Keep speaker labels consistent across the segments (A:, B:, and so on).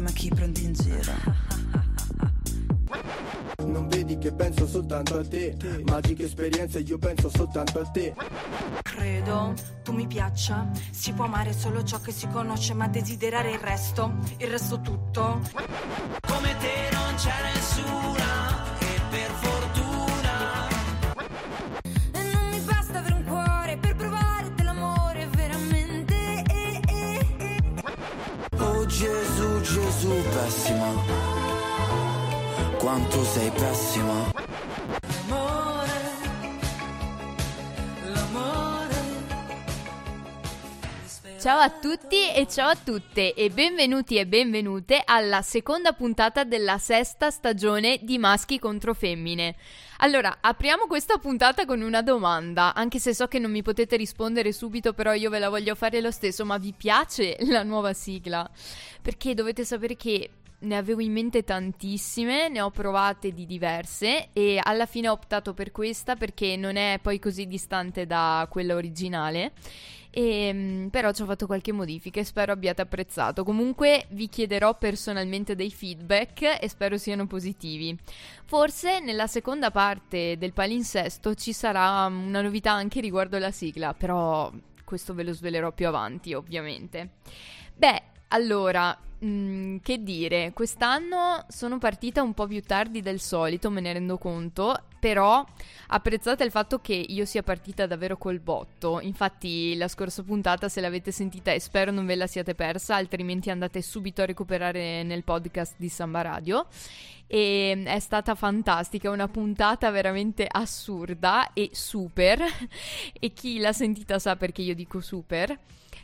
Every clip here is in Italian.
A: fai, ma chi prendi in giro?
B: Non vedi che penso soltanto a te Magiche esperienze, io penso soltanto a te
C: Credo tu mi piaccia. Si può amare solo ciò che si conosce, ma desiderare il resto, il resto tutto.
D: Quanto sei pessima.
E: L'amore, l'amore
F: Ciao a tutti e ciao a tutte e benvenuti e benvenute alla seconda puntata della sesta stagione di Maschi contro Femmine. Allora, apriamo questa puntata con una domanda, anche se so che non mi potete rispondere subito, però io ve la voglio fare lo stesso, ma vi piace la nuova sigla? Perché dovete sapere che ne avevo in mente tantissime, ne ho provate di diverse e alla fine ho optato per questa perché non è poi così distante da quella originale. E, mm, però ci ho fatto qualche modifica e spero abbiate apprezzato. Comunque vi chiederò personalmente dei feedback e spero siano positivi. Forse nella seconda parte del palinsesto ci sarà una novità anche riguardo la sigla, però questo ve lo svelerò più avanti, ovviamente. Beh, allora, mm, che dire, quest'anno sono partita un po' più tardi del solito, me ne rendo conto, però apprezzate il fatto che io sia partita davvero col botto. Infatti la scorsa puntata, se l'avete sentita, e spero non ve la siate persa, altrimenti andate subito a recuperare nel podcast di Samba Radio. E è stata fantastica, una puntata veramente assurda e super. E chi l'ha sentita sa perché io dico super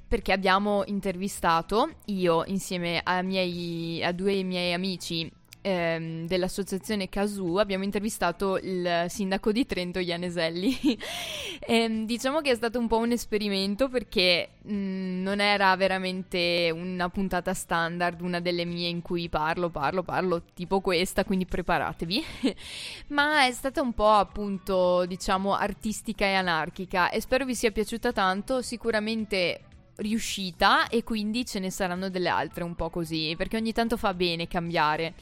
F: perché abbiamo intervistato io insieme a, miei, a due miei amici ehm, dell'associazione Casù abbiamo intervistato il sindaco di Trento Ianeselli Ehm, diciamo che è stato un po' un esperimento perché mh, non era veramente una puntata standard una delle mie in cui parlo parlo parlo tipo questa quindi preparatevi. Ma è stata un po' appunto diciamo artistica e anarchica e spero vi sia piaciuta tanto. Sicuramente riuscita e quindi ce ne saranno delle altre un po' così, perché ogni tanto fa bene cambiare.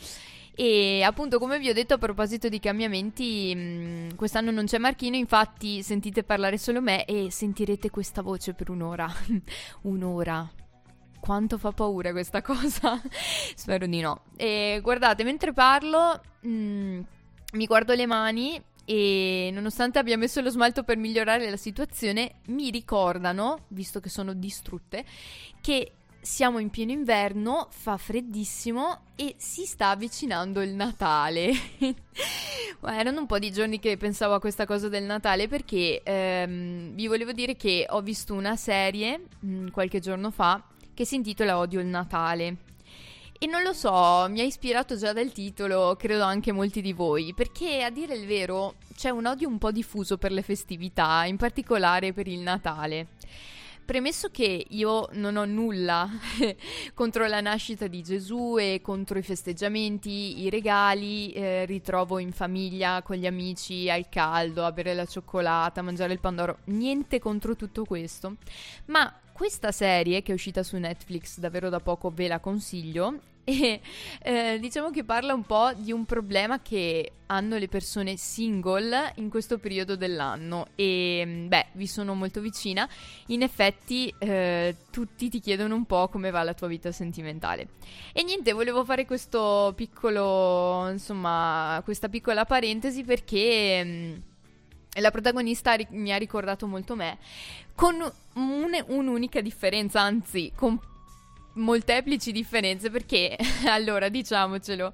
F: E appunto, come vi ho detto a proposito di cambiamenti, mh, quest'anno non c'è Marchino, infatti sentite parlare solo me e sentirete questa voce per un'ora. un'ora. Quanto fa paura questa cosa? Spero di no. E guardate, mentre parlo, mh, mi guardo le mani e nonostante abbia messo lo smalto per migliorare la situazione, mi ricordano, visto che sono distrutte, che siamo in pieno inverno, fa freddissimo e si sta avvicinando il Natale. Erano un po' di giorni che pensavo a questa cosa del Natale perché ehm, vi volevo dire che ho visto una serie mh, qualche giorno fa che si intitola Odio il Natale. E non lo so, mi ha ispirato già dal titolo, credo anche molti di voi, perché a dire il vero c'è un odio un po' diffuso per le festività, in particolare per il Natale. Premesso che io non ho nulla contro la nascita di Gesù e contro i festeggiamenti, i regali, eh, ritrovo in famiglia con gli amici al caldo, a bere la cioccolata, a mangiare il pandoro, niente contro tutto questo. Ma questa serie che è uscita su Netflix davvero da poco ve la consiglio e eh, diciamo che parla un po' di un problema che hanno le persone single in questo periodo dell'anno. E beh vi sono molto vicina. In effetti eh, tutti ti chiedono un po' come va la tua vita sentimentale. E niente volevo fare questo piccolo insomma questa piccola parentesi perché mh, la protagonista mi ha ricordato molto me con un- un'unica differenza anzi con molteplici differenze perché allora diciamocelo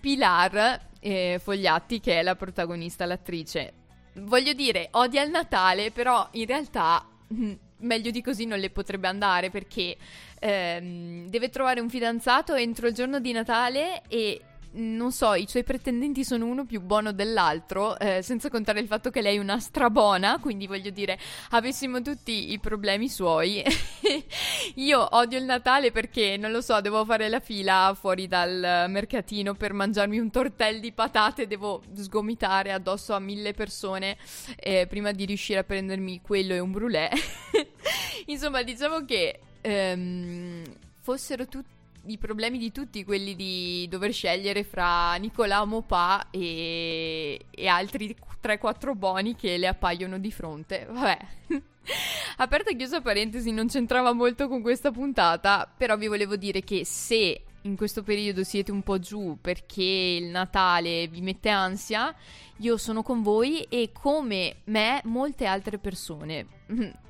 F: Pilar eh, Fogliatti che è la protagonista l'attrice. Voglio dire odia il Natale però in realtà mh, meglio di così non le potrebbe andare perché ehm, deve trovare un fidanzato entro il giorno di Natale e non so, i suoi pretendenti sono uno più buono dell'altro, eh, senza contare il fatto che lei è una strabona, quindi voglio dire, avessimo tutti i problemi suoi. Io odio il Natale perché, non lo so, devo fare la fila fuori dal mercatino per mangiarmi un tortello di patate, devo sgomitare addosso a mille persone eh, prima di riuscire a prendermi quello e un brulè. Insomma, diciamo che ehm, fossero tutti i problemi di tutti quelli di dover scegliere fra Nicolà Mopà e, e altri 3-4 boni che le appaiono di fronte. Vabbè. Aperta e chiusa parentesi, non c'entrava molto con questa puntata, però vi volevo dire che se in questo periodo siete un po' giù perché il Natale vi mette ansia, io sono con voi e come me molte altre persone.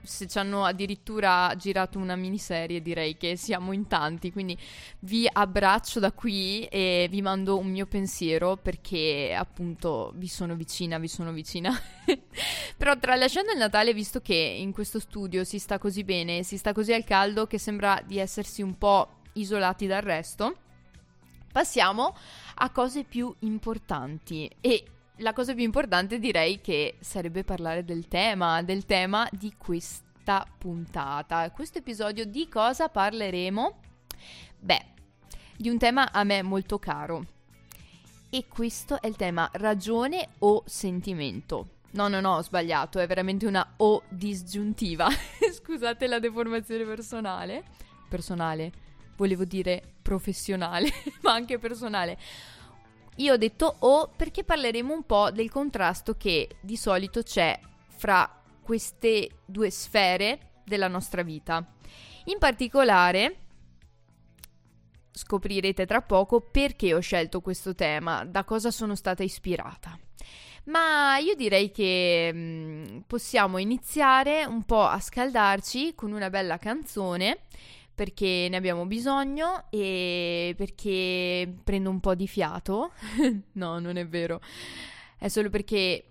F: Se ci hanno addirittura girato una miniserie direi che siamo in tanti, quindi vi abbraccio da qui e vi mando un mio pensiero perché appunto vi sono vicina, vi sono vicina. Però tralasciando il Natale, visto che in questo studio si sta così bene, si sta così al caldo che sembra di essersi un po' isolati dal resto, passiamo a cose più importanti. E la cosa più importante direi che sarebbe parlare del tema, del tema di questa puntata. Questo episodio di cosa parleremo? Beh, di un tema a me molto caro. E questo è il tema ragione o sentimento. No, no, no, ho sbagliato, è veramente una O disgiuntiva. Scusate la deformazione personale. Personale volevo dire professionale, ma anche personale. Io ho detto O perché parleremo un po' del contrasto che di solito c'è fra queste due sfere della nostra vita. In particolare, scoprirete tra poco perché ho scelto questo tema, da cosa sono stata ispirata. Ma io direi che mm, possiamo iniziare un po' a scaldarci con una bella canzone perché ne abbiamo bisogno e perché prendo un po' di fiato. no, non è vero. È solo perché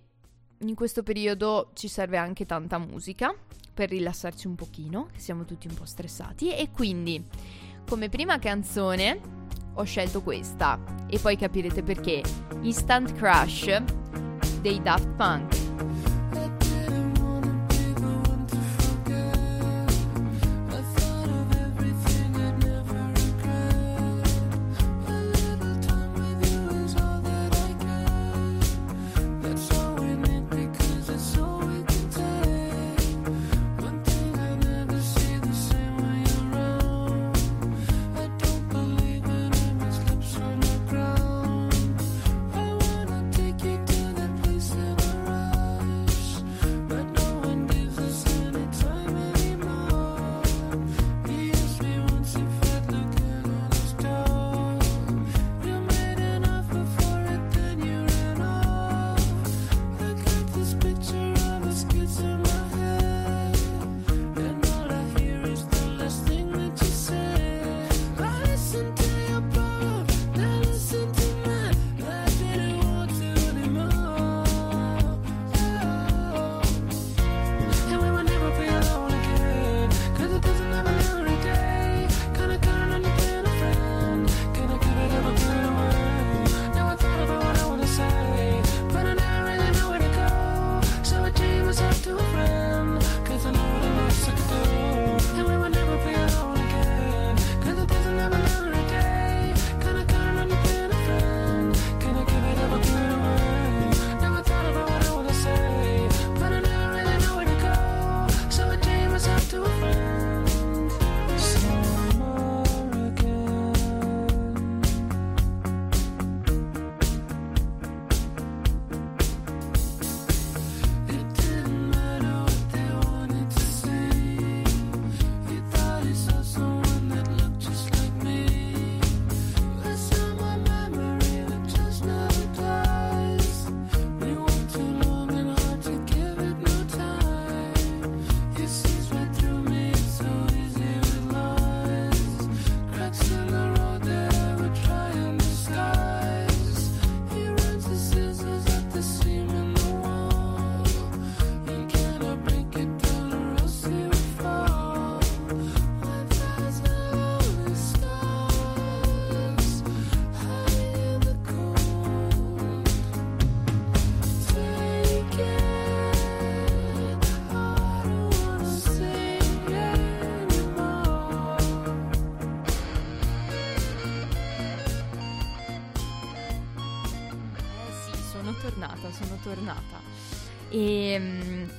F: in questo periodo ci serve anche tanta musica per rilassarci un pochino, siamo tutti un po' stressati e quindi come prima canzone ho scelto questa e poi capirete perché. Instant Crush dei Daft Punk.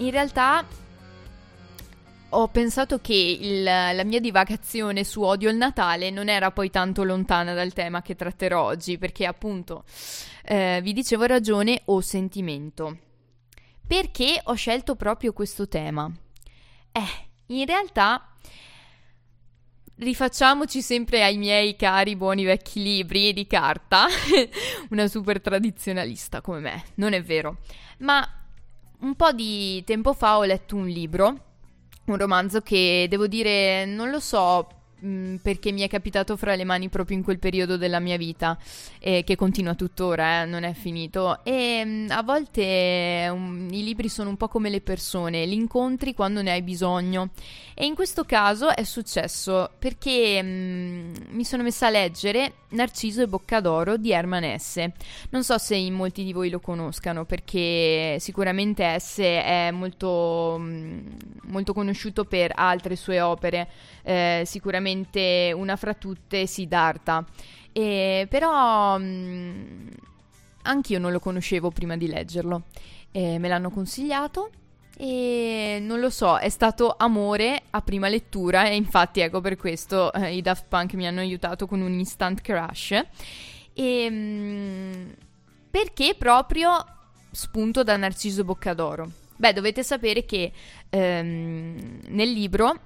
F: In realtà ho pensato che il- la mia divagazione su odio il Natale non era poi tanto lontana dal tema che tratterò oggi, perché appunto eh, vi dicevo ragione o sentimento. Perché ho scelto proprio questo tema? Eh, in realtà rifacciamoci sempre ai miei cari buoni vecchi libri di carta, una super tradizionalista come me, non è vero, ma un po' di tempo fa ho letto un libro, un romanzo che devo dire non lo so mh, perché mi è capitato fra le mani proprio in quel periodo della mia vita e che continua tuttora, eh, non è finito. E mh, a volte um, i libri sono un po' come le persone, li incontri quando ne hai bisogno. E in questo caso è successo perché mh, mi sono messa a leggere Narciso e Boccadoro di Herman Hesse. Non so se in molti di voi lo conoscano perché sicuramente Hesse è molto, molto conosciuto per altre sue opere, eh, sicuramente una fra tutte Siddhartha. E, però mh, anch'io non lo conoscevo prima di leggerlo. E me l'hanno consigliato e non lo so, è stato amore a prima lettura e infatti ecco per questo eh, i Daft Punk mi hanno aiutato con un instant crush. E, mm, perché proprio spunto da Narciso Boccadoro? Beh, dovete sapere che ehm, nel libro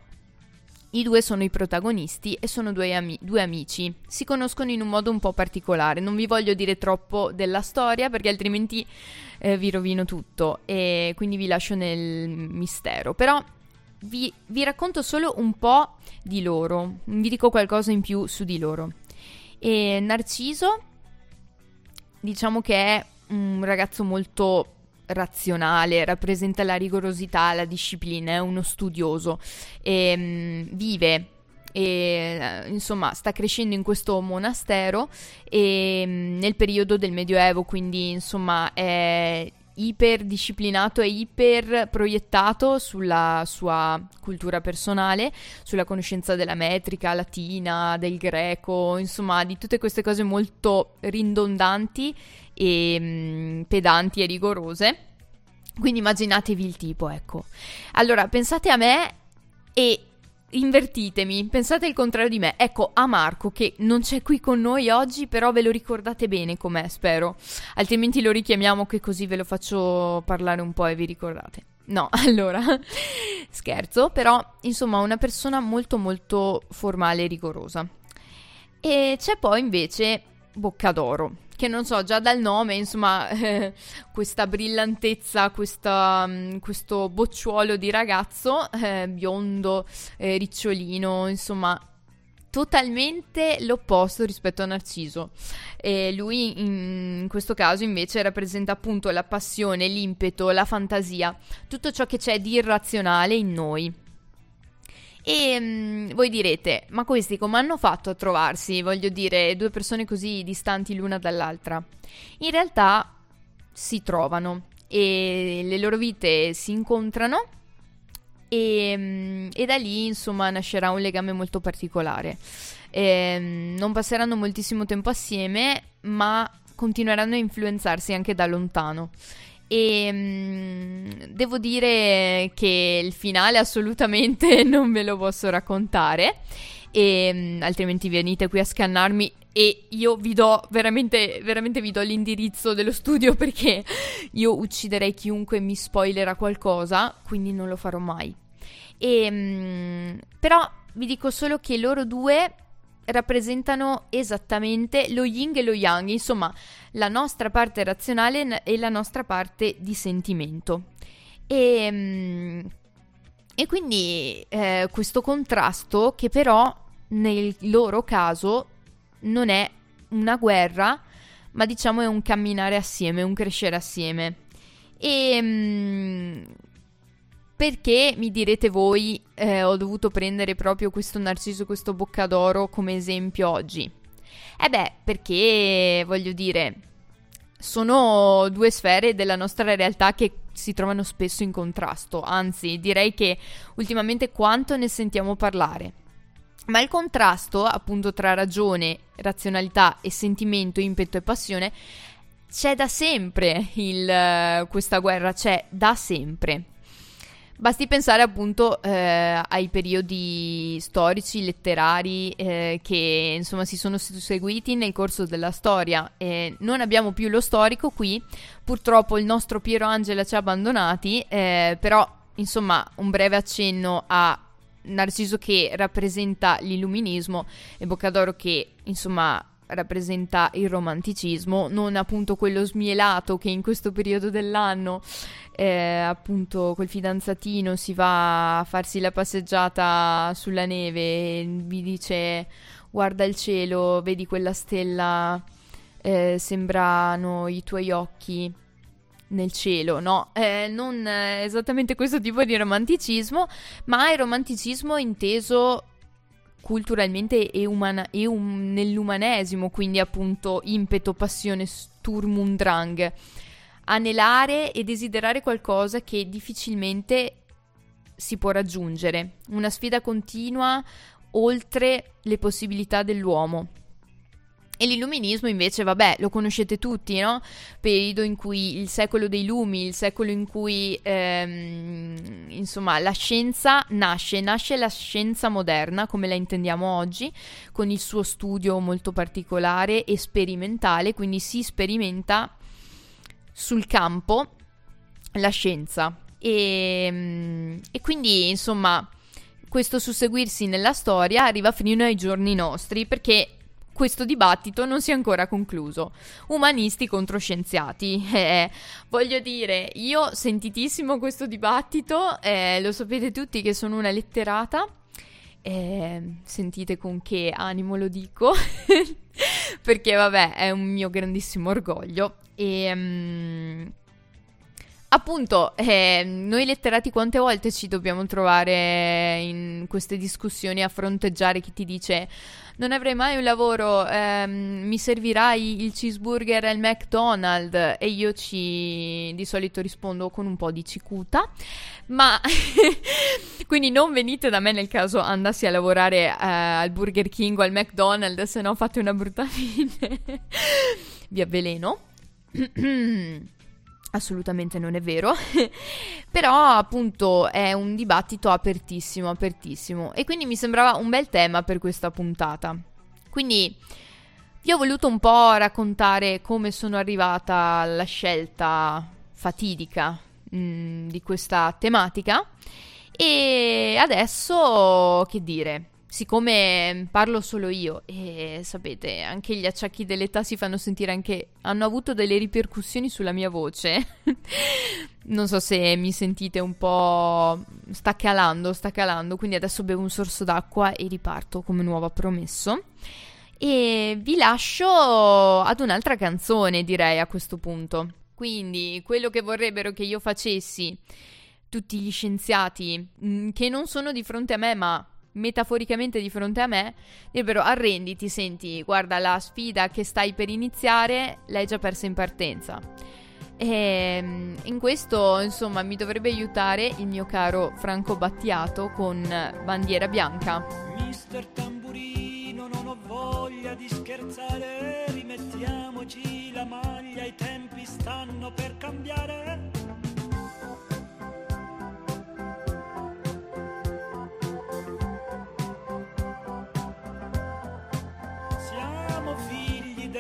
F: i due sono i protagonisti e sono due, ami- due amici. Si conoscono in un modo un po' particolare. Non vi voglio dire troppo della storia perché altrimenti eh, vi rovino tutto e quindi vi lascio nel mistero. Però vi, vi racconto solo un po' di loro. Vi dico qualcosa in più su di loro. E Narciso, diciamo che è un ragazzo molto razionale, rappresenta la rigorosità, la disciplina, è uno studioso, e, mm, vive e eh, insomma sta crescendo in questo monastero e, mm, nel periodo del Medioevo, quindi insomma è iper disciplinato e iper proiettato sulla sua cultura personale, sulla conoscenza della metrica latina, del greco, insomma di tutte queste cose molto ridondanti e mh, pedanti e rigorose. Quindi immaginatevi il tipo, ecco. Allora, pensate a me e invertitemi, pensate il contrario di me. Ecco, a Marco che non c'è qui con noi oggi, però ve lo ricordate bene com'è, spero. Altrimenti lo richiamiamo che così ve lo faccio parlare un po' e vi ricordate. No, allora, scherzo, però insomma una persona molto molto formale e rigorosa. E c'è poi invece Boccadoro, che non so, già dal nome, insomma, eh, questa brillantezza, questa, mm, questo bocciuolo di ragazzo, eh, biondo, eh, ricciolino, insomma, totalmente l'opposto rispetto a Narciso. E lui in questo caso invece rappresenta appunto la passione, l'impeto, la fantasia, tutto ciò che c'è di irrazionale in noi. E mm, voi direte, ma questi come hanno fatto a trovarsi? Voglio dire, due persone così distanti l'una dall'altra. In realtà si trovano e le loro vite si incontrano e, mm, e da lì insomma nascerà un legame molto particolare. Ehm, non passeranno moltissimo tempo assieme, ma continueranno a influenzarsi anche da lontano. E mh, devo dire che il finale assolutamente non ve lo posso raccontare. E, mh, altrimenti venite qui a scannarmi e io vi do veramente, veramente vi do l'indirizzo dello studio perché io ucciderei chiunque mi spoilerà qualcosa, quindi non lo farò mai. E, mh, però vi dico solo che loro due rappresentano esattamente lo yin e lo yang, insomma, la nostra parte razionale e la nostra parte di sentimento. E, mm, e quindi eh, questo contrasto che però nel loro caso non è una guerra, ma diciamo è un camminare assieme, un crescere assieme. E mm, perché mi direte voi eh, ho dovuto prendere proprio questo narciso, questo boccadoro come esempio oggi? Eh beh, perché voglio dire, sono due sfere della nostra realtà che si trovano spesso in contrasto, anzi direi che ultimamente quanto ne sentiamo parlare. Ma il contrasto, appunto, tra ragione, razionalità e sentimento, impeto e passione, c'è da sempre il, questa guerra, c'è da sempre. Basti pensare appunto eh, ai periodi storici, letterari eh, che insomma si sono susseguiti nel corso della storia. Eh, non abbiamo più lo storico qui, purtroppo il nostro Piero Angela ci ha abbandonati, eh, però insomma un breve accenno a Narciso che rappresenta l'illuminismo e Boccadoro che insomma rappresenta il romanticismo, non appunto quello smielato che in questo periodo dell'anno eh, appunto col fidanzatino si va a farsi la passeggiata sulla neve e vi dice guarda il cielo, vedi quella stella, eh, sembrano i tuoi occhi nel cielo, no? Eh, non esattamente questo tipo di romanticismo, ma il romanticismo inteso culturalmente e, umana- e um- nell'umanesimo, quindi appunto impeto, passione, sturm und drang. Anelare e desiderare qualcosa che difficilmente si può raggiungere, una sfida continua oltre le possibilità dell'uomo. E l'illuminismo invece, vabbè, lo conoscete tutti, no? Periodo in cui il secolo dei lumi, il secolo in cui, ehm, insomma, la scienza nasce, nasce la scienza moderna come la intendiamo oggi, con il suo studio molto particolare e sperimentale, quindi si sperimenta sul campo la scienza. E, e quindi, insomma, questo susseguirsi nella storia arriva fino ai giorni nostri, perché questo dibattito non si è ancora concluso. Umanisti contro scienziati. Eh, voglio dire, io sentitissimo questo dibattito, eh, lo sapete tutti che sono una letterata. Eh, sentite con che animo lo dico, perché vabbè è un mio grandissimo orgoglio. E, um, Appunto, eh, noi letterati quante volte ci dobbiamo trovare in queste discussioni a fronteggiare chi ti dice non avrei mai un lavoro, ehm, mi servirai il cheeseburger al McDonald's? E io ci di solito rispondo con un po' di cicuta, ma quindi non venite da me nel caso andassi a lavorare eh, al Burger King o al McDonald's, se no fate una brutta fine, vi avveleno. Assolutamente non è vero, però appunto è un dibattito apertissimo, apertissimo. E quindi mi sembrava un bel tema per questa puntata. Quindi vi ho voluto un po' raccontare come sono arrivata alla scelta fatidica mh, mm, di questa tematica. E adesso che dire, siccome parlo solo io e sapete, anche gli acciacchi dell'età si fanno sentire anche hanno avuto delle ripercussioni sulla mia voce. non so se mi sentite un po' sta calando, sta calando, quindi adesso bevo un sorso d'acqua e riparto come nuovo promesso. E vi lascio ad un'altra canzone, direi a questo punto. Quindi, quello che vorrebbero che io facessi tutti gli scienziati mm, che non sono di fronte a me, ma metaforicamente di fronte a me, direbbero arrenditi, senti, guarda la sfida che stai per iniziare, l'hai già persa in partenza. E ehm, in questo, insomma, mi dovrebbe aiutare il mio caro Franco Battiato con Bandiera Bianca.
E: Mister Tamburino, non ho voglia di scherzare, rimettiamoci la maglia, i tempi stanno per cambiare.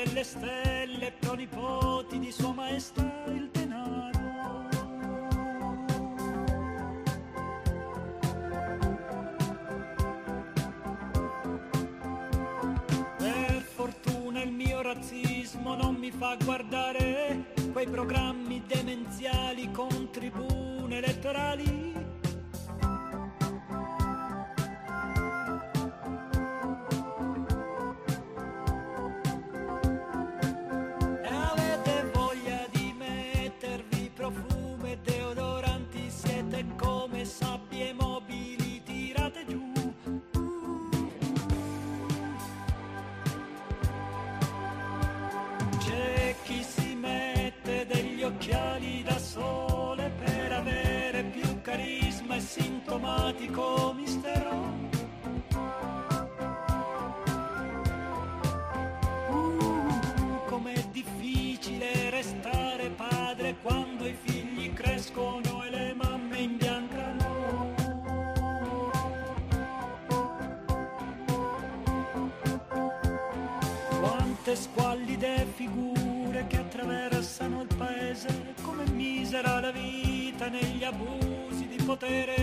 E: Delle stelle, pronipoti di sua maestà il denaro. Per fortuna il mio razzismo non mi fa guardare quei programmi demenziali con tribune elettorali sintomatico mistero. Uh, com'è difficile restare padre quando i figli crescono e le mamme imbiancano. Quante squallide figure che attraversano il paese, come misera la vita negli abusi di potere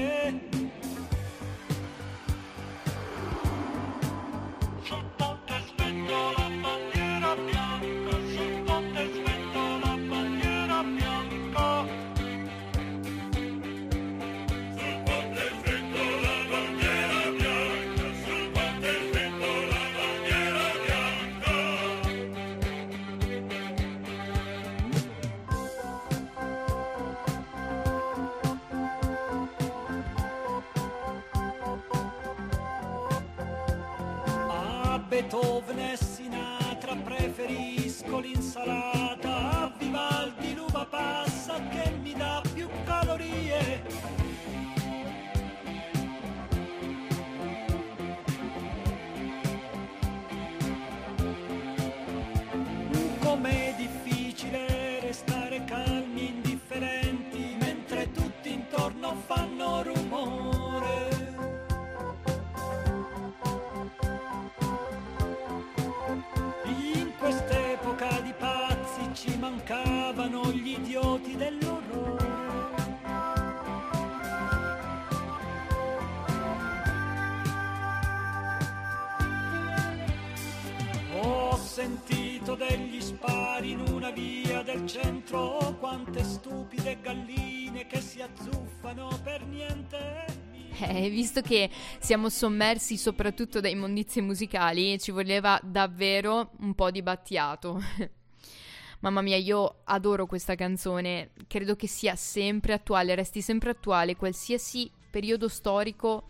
F: Eh, visto che siamo sommersi soprattutto da immondizie musicali, ci voleva davvero un po' di battiato. Mamma mia, io adoro questa canzone, credo che sia sempre attuale, resti sempre attuale, qualsiasi periodo storico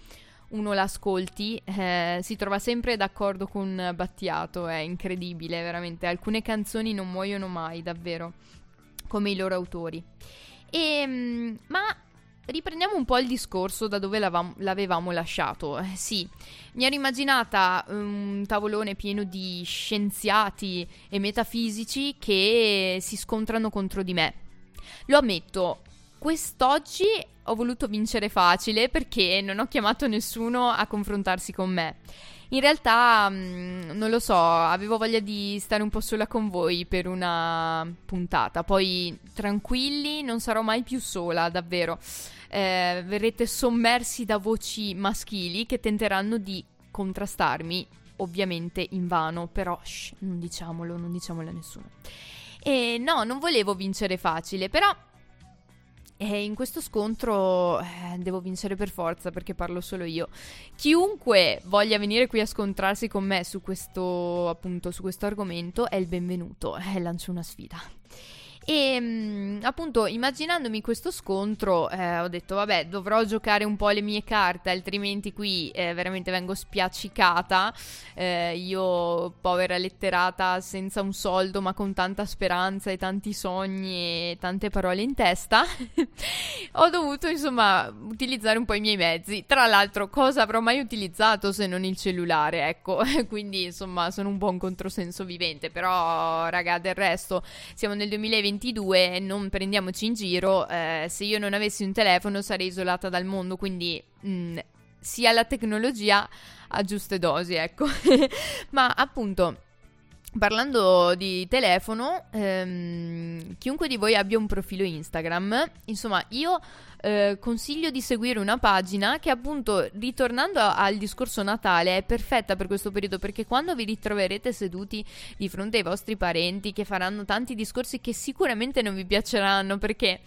F: uno l'ascolti, eh, si trova sempre d'accordo con Battiato, è incredibile, veramente. Alcune canzoni non muoiono mai, davvero, come i loro autori. E, mm, ma riprendiamo un po' il discorso da dove l'avam- l'avevamo lasciato. Eh, sì, mi ero immaginata un tavolone pieno di scienziati e metafisici che si scontrano contro di me. Lo ammetto, quest'oggi ho voluto vincere facile perché non ho chiamato nessuno a confrontarsi con me. In realtà, mh, non lo so, avevo voglia di stare un po' sola con voi per una puntata. Poi, tranquilli, non sarò mai più sola, davvero. Eh, verrete sommersi da voci maschili che tenteranno di contrastarmi, ovviamente in vano, però shh, non diciamolo, non diciamolo a nessuno. E no, non volevo vincere facile, però e in questo scontro eh, devo vincere per forza perché parlo solo io. Chiunque voglia venire qui a scontrarsi con me su questo, appunto, su questo argomento è il benvenuto. Eh, lancio una sfida. E mh, appunto, immaginandomi questo scontro, eh, ho detto, vabbè, dovrò giocare un po' le mie carte, altrimenti qui eh, veramente vengo spiaccicata. Eh, io, povera letterata, senza un soldo, ma con tanta speranza e tanti sogni e tante parole in testa, ho dovuto, insomma, utilizzare un po' i miei mezzi. Tra l'altro, cosa avrò mai utilizzato se non il cellulare? Ecco, quindi, insomma, sono un po' un controsenso vivente. Però, raga, del resto, siamo nel 2020 2022, non prendiamoci in giro, eh, se io non avessi un telefono sarei isolata dal mondo, quindi mh, sia la tecnologia a giuste dosi, ecco. Ma appunto, parlando di telefono, ehm, chiunque di voi abbia un profilo Instagram, insomma, io eh, consiglio di seguire una pagina che appunto, ritornando a- al discorso Natale, è perfetta per questo periodo perché quando vi ritroverete seduti di fronte ai vostri parenti che faranno tanti discorsi che sicuramente non vi piaceranno perché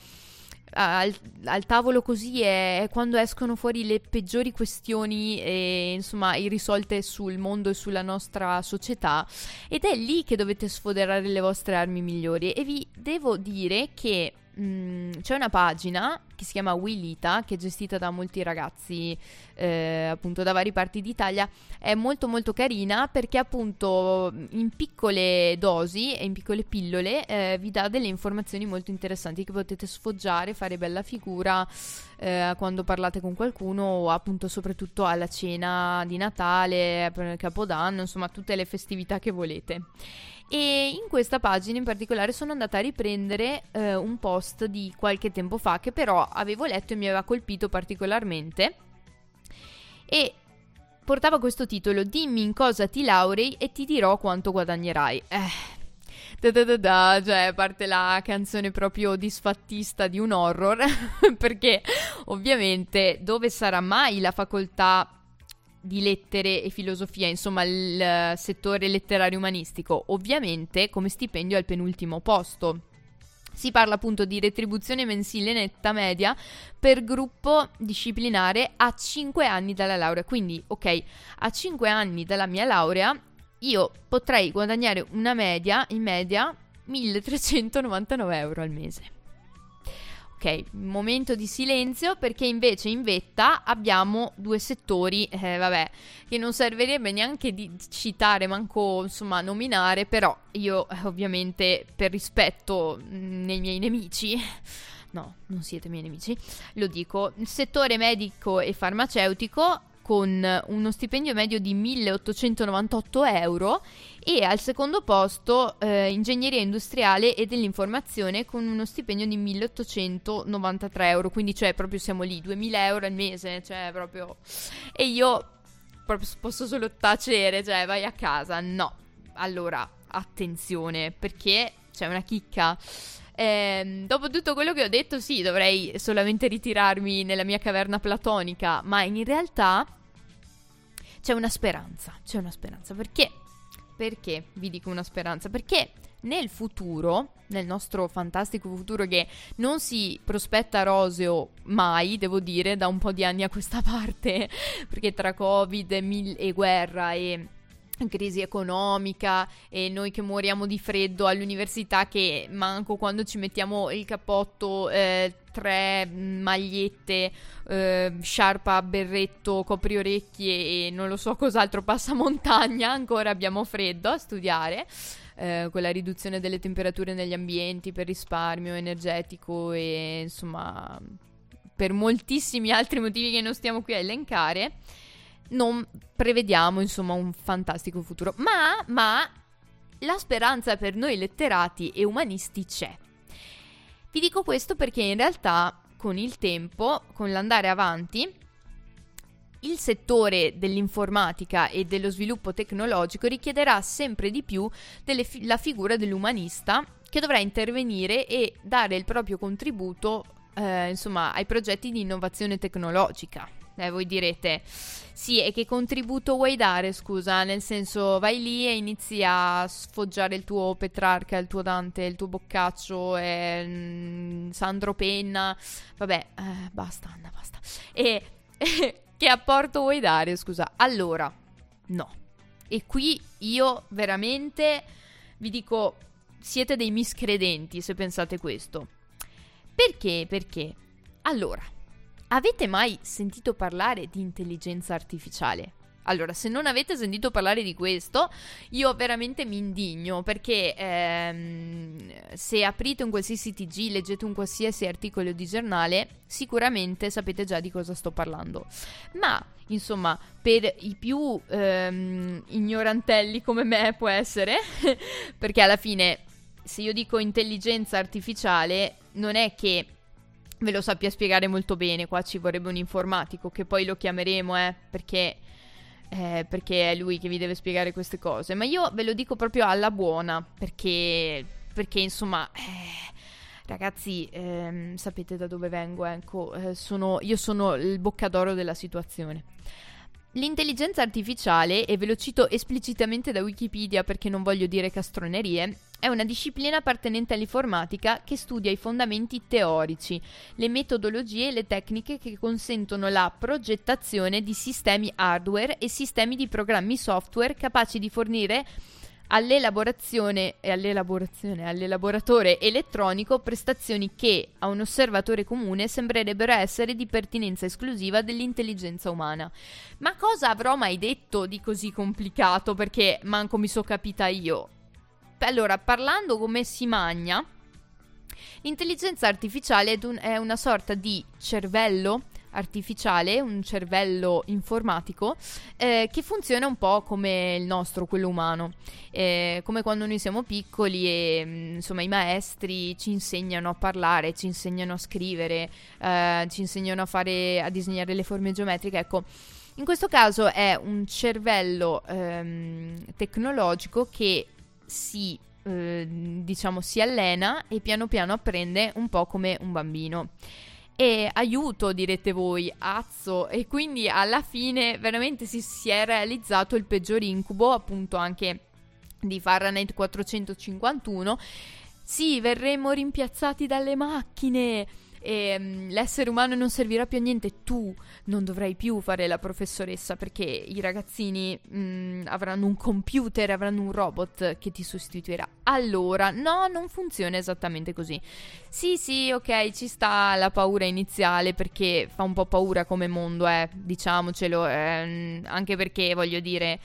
F: al, al tavolo così è, è quando escono fuori le peggiori questioni e, insomma irrisolte sul mondo e sulla nostra società. Ed è lì che dovete sfoderare le vostre armi migliori. E vi devo dire che mm, c'è una pagina che si chiama Willita che è gestita da molti ragazzi eh, appunto da vari parti d'Italia è molto molto carina perché appunto in piccole dosi e in piccole pillole eh, vi dà delle informazioni molto interessanti che potete sfoggiare, fare bella figura eh, quando parlate con qualcuno o appunto soprattutto alla cena di Natale, per Capodanno, insomma tutte le festività che volete. E in questa pagina in particolare sono andata a riprendere eh, un post di qualche tempo fa che però avevo letto e mi aveva colpito particolarmente e portava questo titolo: Dimmi in cosa ti laurei e ti dirò quanto guadagnerai. Eh. Da da da da, cioè parte la canzone proprio disfattista di un horror, perché ovviamente dove sarà mai la facoltà di lettere e filosofia, insomma il eh, settore letterario umanistico, ovviamente come stipendio al penultimo posto. Si parla appunto di retribuzione mensile netta media per gruppo disciplinare a 5 anni dalla laurea. Quindi, ok, a 5 anni dalla mia laurea io potrei guadagnare una media, in media, 1399 euro al mese. Ok, momento di silenzio perché invece in vetta abbiamo due settori, eh, vabbè, che non servirebbe neanche di citare, manco insomma nominare, però io eh, ovviamente per rispetto mm, nei miei nemici, no, non siete miei nemici, lo dico, settore medico e farmaceutico con uno stipendio medio di 1898 euro e al secondo posto eh, ingegneria industriale e dell'informazione con uno stipendio di 1893 euro, quindi cioè proprio siamo lì, 2000 euro al mese, cioè proprio... E io proprio posso solo tacere, cioè vai a casa, no. Allora, attenzione, perché c'è una chicca. Eh, dopo tutto quello che ho detto, sì, dovrei solamente ritirarmi nella mia caverna platonica, ma in realtà c'è una speranza, c'è una speranza. Perché? Perché vi dico una speranza? Perché nel futuro, nel nostro fantastico futuro che non si prospetta roseo mai, devo dire, da un po' di anni a questa parte, perché tra Covid e, mil- e guerra e crisi economica e noi che moriamo di freddo all'università che manco quando ci mettiamo il cappotto eh, tre magliette eh, sciarpa berretto copri orecchie e non lo so cos'altro passa montagna ancora abbiamo freddo a studiare eh, con la riduzione delle temperature negli ambienti per risparmio energetico e insomma per moltissimi altri motivi che non stiamo qui a elencare non prevediamo insomma un fantastico futuro. Ma, ma la speranza per noi letterati e umanisti c'è. Vi dico questo perché in realtà con il tempo, con l'andare avanti, il settore dell'informatica e dello sviluppo tecnologico richiederà sempre di più fi- la figura dell'umanista che dovrà intervenire e dare il proprio contributo eh, insomma, ai progetti di innovazione tecnologica. Eh, voi direte, sì, e che contributo vuoi dare, scusa? Nel senso, vai lì e inizi a sfoggiare il tuo Petrarca, il tuo Dante, il tuo Boccaccio, e, mm, Sandro Penna. Vabbè, eh, basta, Anna, basta. E, e che apporto vuoi dare, scusa? Allora, no. E qui io veramente vi dico, siete dei miscredenti se pensate questo. Perché? Perché? Allora, Avete mai sentito parlare di intelligenza artificiale? Allora, se non avete sentito parlare di questo, io veramente mi indigno perché ehm, se aprite un qualsiasi TG, leggete un qualsiasi articolo di giornale, sicuramente sapete già di cosa sto parlando. Ma, insomma, per i più ehm, ignorantelli come me può essere, perché alla fine, se io dico intelligenza artificiale, non è che ve lo sappia spiegare molto bene. Qua ci vorrebbe un informatico che poi lo chiameremo, eh, perché, eh, perché è lui che vi deve spiegare queste cose. Ma io ve lo dico proprio alla buona, perché, perché insomma... Eh, ragazzi, ehm, sapete da dove vengo, ecco, eh, sono, io sono il boccadoro della situazione. L'intelligenza artificiale, e ve lo cito esplicitamente da Wikipedia perché non voglio dire castronerie, è una disciplina appartenente all'informatica che studia i fondamenti teorici, le metodologie e le tecniche che consentono la progettazione di sistemi hardware e sistemi di programmi software capaci di fornire all'elaborazione e all'elaborazione, all'elaboratore elettronico prestazioni che a un osservatore comune sembrerebbero essere di pertinenza esclusiva dell'intelligenza umana. Ma cosa avrò mai detto di così complicato? Perché manco mi so capita io. Allora, parlando come si magna, l'intelligenza artificiale è una sorta di cervello artificiale, un cervello informatico eh, che funziona un po' come il nostro, quello umano, eh, come quando noi siamo piccoli e mm, insomma i maestri ci insegnano a parlare, ci insegnano a scrivere, eh, ci insegnano a fare a disegnare le forme geometriche, ecco In questo caso è un cervello ehm, tecnologico che si, eh, diciamo, si allena e piano piano apprende un po' come un bambino. E aiuto, direte voi, azzo. E quindi alla fine veramente si, si è realizzato il peggior incubo, appunto anche di Fahrenheit 451. Sì, verremo rimpiazzati dalle macchine e um, l'essere umano non servirà più a niente, tu non dovrai più fare la professoressa perché i ragazzini um, avranno un computer, avranno un robot che ti sostituirà. Allora, no, non funziona esattamente così. Sì, sì, ok, ci sta la paura iniziale perché fa un po' paura come mondo, eh, diciamocelo, eh, anche perché voglio dire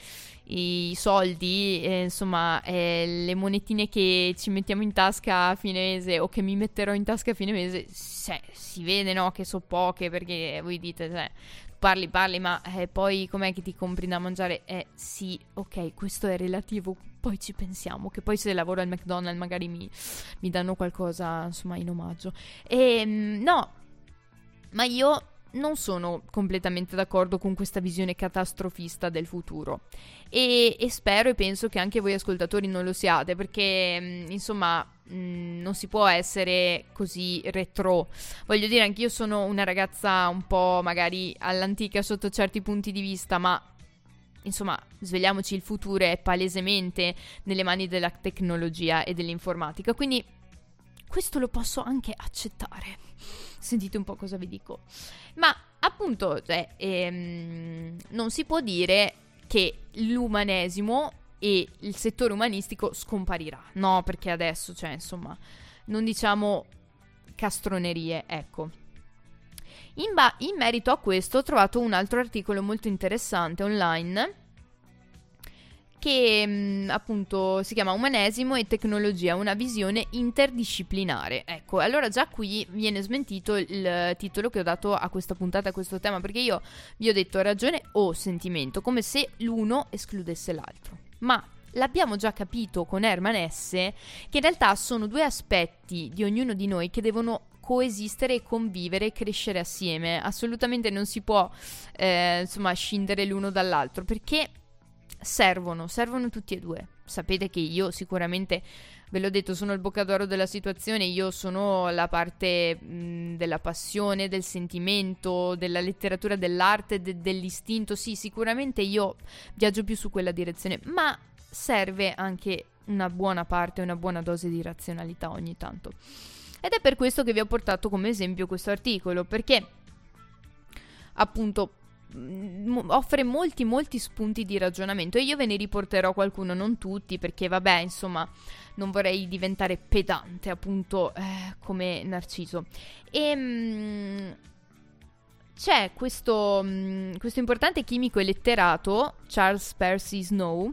F: i soldi, eh, insomma, eh, le monetine che ci mettiamo in tasca a fine mese o che mi metterò in tasca a fine mese, se, si vede, no, che so poche perché voi dite, cioè, parli, parli, ma eh, poi com'è che ti compri da mangiare? Eh sì, ok, questo è relativo, poi ci pensiamo, che poi se lavoro al McDonald's magari mi, mi danno qualcosa, insomma, in omaggio. E ehm, no, ma io non sono completamente d'accordo con questa visione catastrofista del futuro. E, e, spero e penso che anche voi ascoltatori non lo siate perché mm, insomma mh, mm, non si può essere così retro. Voglio dire anche io sono una ragazza un po' magari all'antica sotto certi punti di vista ma insomma svegliamoci il futuro è palesemente nelle mani della tecnologia e dell'informatica. Quindi questo lo posso anche accettare Sentite un po' cosa vi dico. Ma appunto, cioè, ehm, non si può dire che l'umanesimo e il settore umanistico scomparirà. No, perché adesso, cioè, insomma, non diciamo castronerie, ecco. In, ba- in merito a questo ho trovato un altro articolo molto interessante online che mm, appunto si chiama Umanesimo e tecnologia, una visione interdisciplinare. Ecco, allora già qui viene smentito il titolo che ho dato a questa puntata, a questo tema, perché io vi ho detto ragione o sentimento, come se l'uno escludesse l'altro. Ma l'abbiamo già capito con Herman S, che in realtà sono due aspetti di ognuno di noi che devono coesistere, convivere e crescere assieme. Assolutamente non si può, eh, insomma, scindere l'uno dall'altro, perché servono, servono tutti e due. Sapete che io sicuramente, ve l'ho detto, sono il boccadoro della situazione, io sono la parte mh, della passione, del sentimento, della letteratura, dell'arte, de- dell'istinto. Sì, sicuramente io viaggio più su quella direzione, ma serve anche una buona parte, una buona dose di razionalità ogni tanto. Ed è per questo che vi ho portato come esempio questo articolo, perché appunto Mm, offre molti molti spunti di ragionamento e io ve ne riporterò qualcuno, non tutti, perché vabbè, insomma, non vorrei diventare pedante, appunto, eh, come Narciso. E mh, mm, c'è questo, mh, mm, questo importante chimico e letterato, Charles Percy Snow,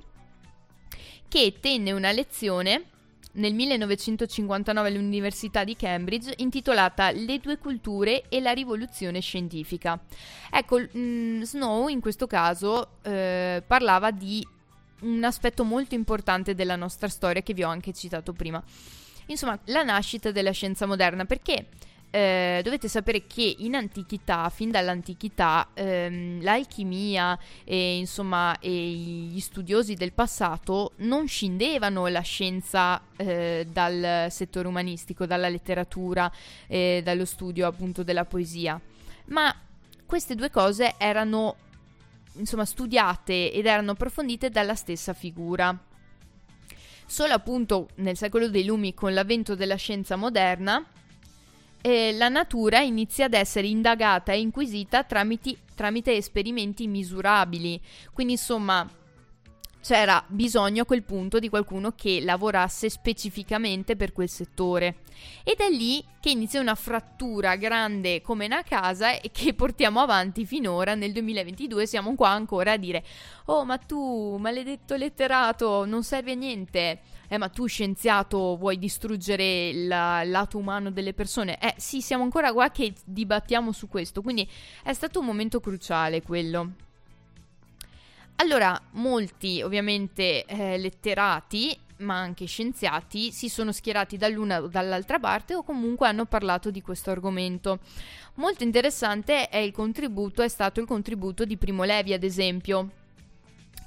F: che tenne una lezione nel 1959 all'Università di Cambridge intitolata Le due culture e la rivoluzione scientifica. Ecco, mm, Snow in questo caso eh, parlava di un aspetto molto importante della nostra storia che vi ho anche citato prima. Insomma, la nascita della scienza moderna, perché eh, dovete sapere che in antichità, fin dall'antichità, ehm, l'alchimia e insomma e gli studiosi del passato non scindevano la scienza eh, dal settore umanistico, dalla letteratura, eh, dallo studio appunto della poesia, ma queste due cose erano insomma studiate ed erano approfondite dalla stessa figura. Solo appunto nel secolo dei lumi con l'avvento della scienza moderna eh, la natura inizia ad essere indagata e inquisita tramite, tramite esperimenti misurabili. Quindi insomma c'era bisogno a quel punto di qualcuno che lavorasse specificamente per quel settore. Ed è lì che inizia una frattura grande come una casa e che portiamo avanti finora nel 2022. Siamo qua ancora a dire: Oh, ma tu, maledetto letterato, non serve a niente eh ma tu scienziato vuoi distruggere il lato umano delle persone? Eh sì, siamo ancora qua che dibattiamo su questo, quindi è stato un momento cruciale quello. Allora, molti ovviamente eh, letterati, ma anche scienziati, si sono schierati dall'una o dall'altra parte o comunque hanno parlato di questo argomento. Molto interessante è contributo, è stato il contributo di Primo Levi, ad esempio,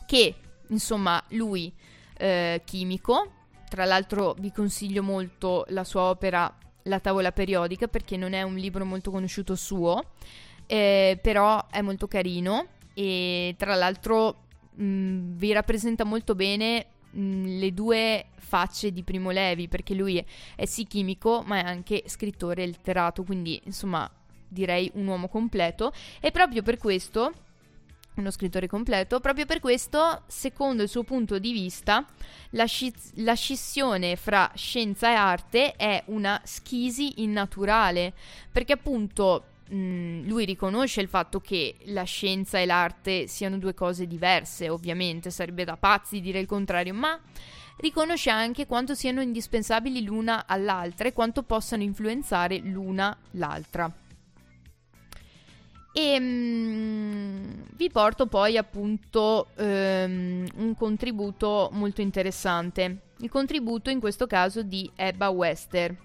F: che insomma lui eh, chimico, tra l'altro vi consiglio molto la sua opera La tavola periodica perché non è un libro molto conosciuto suo, eh, però è molto carino e tra l'altro mh, vi rappresenta molto bene mh, le due facce di Primo Levi perché lui è, sì chimico ma è anche scrittore letterato, quindi insomma direi un uomo completo e proprio per questo uno scrittore completo. Proprio per questo, secondo il suo punto di vista, la, sci- la, scissione fra scienza e arte è una schisi innaturale, perché appunto mh, lui riconosce il fatto che la scienza e l'arte siano due cose diverse, ovviamente sarebbe da pazzi dire il contrario, ma riconosce anche quanto siano indispensabili l'una all'altra e quanto possano influenzare l'una l'altra. E mh, mm, vi porto poi appunto um, un contributo molto interessante. Il contributo in questo caso di Ebba Wester.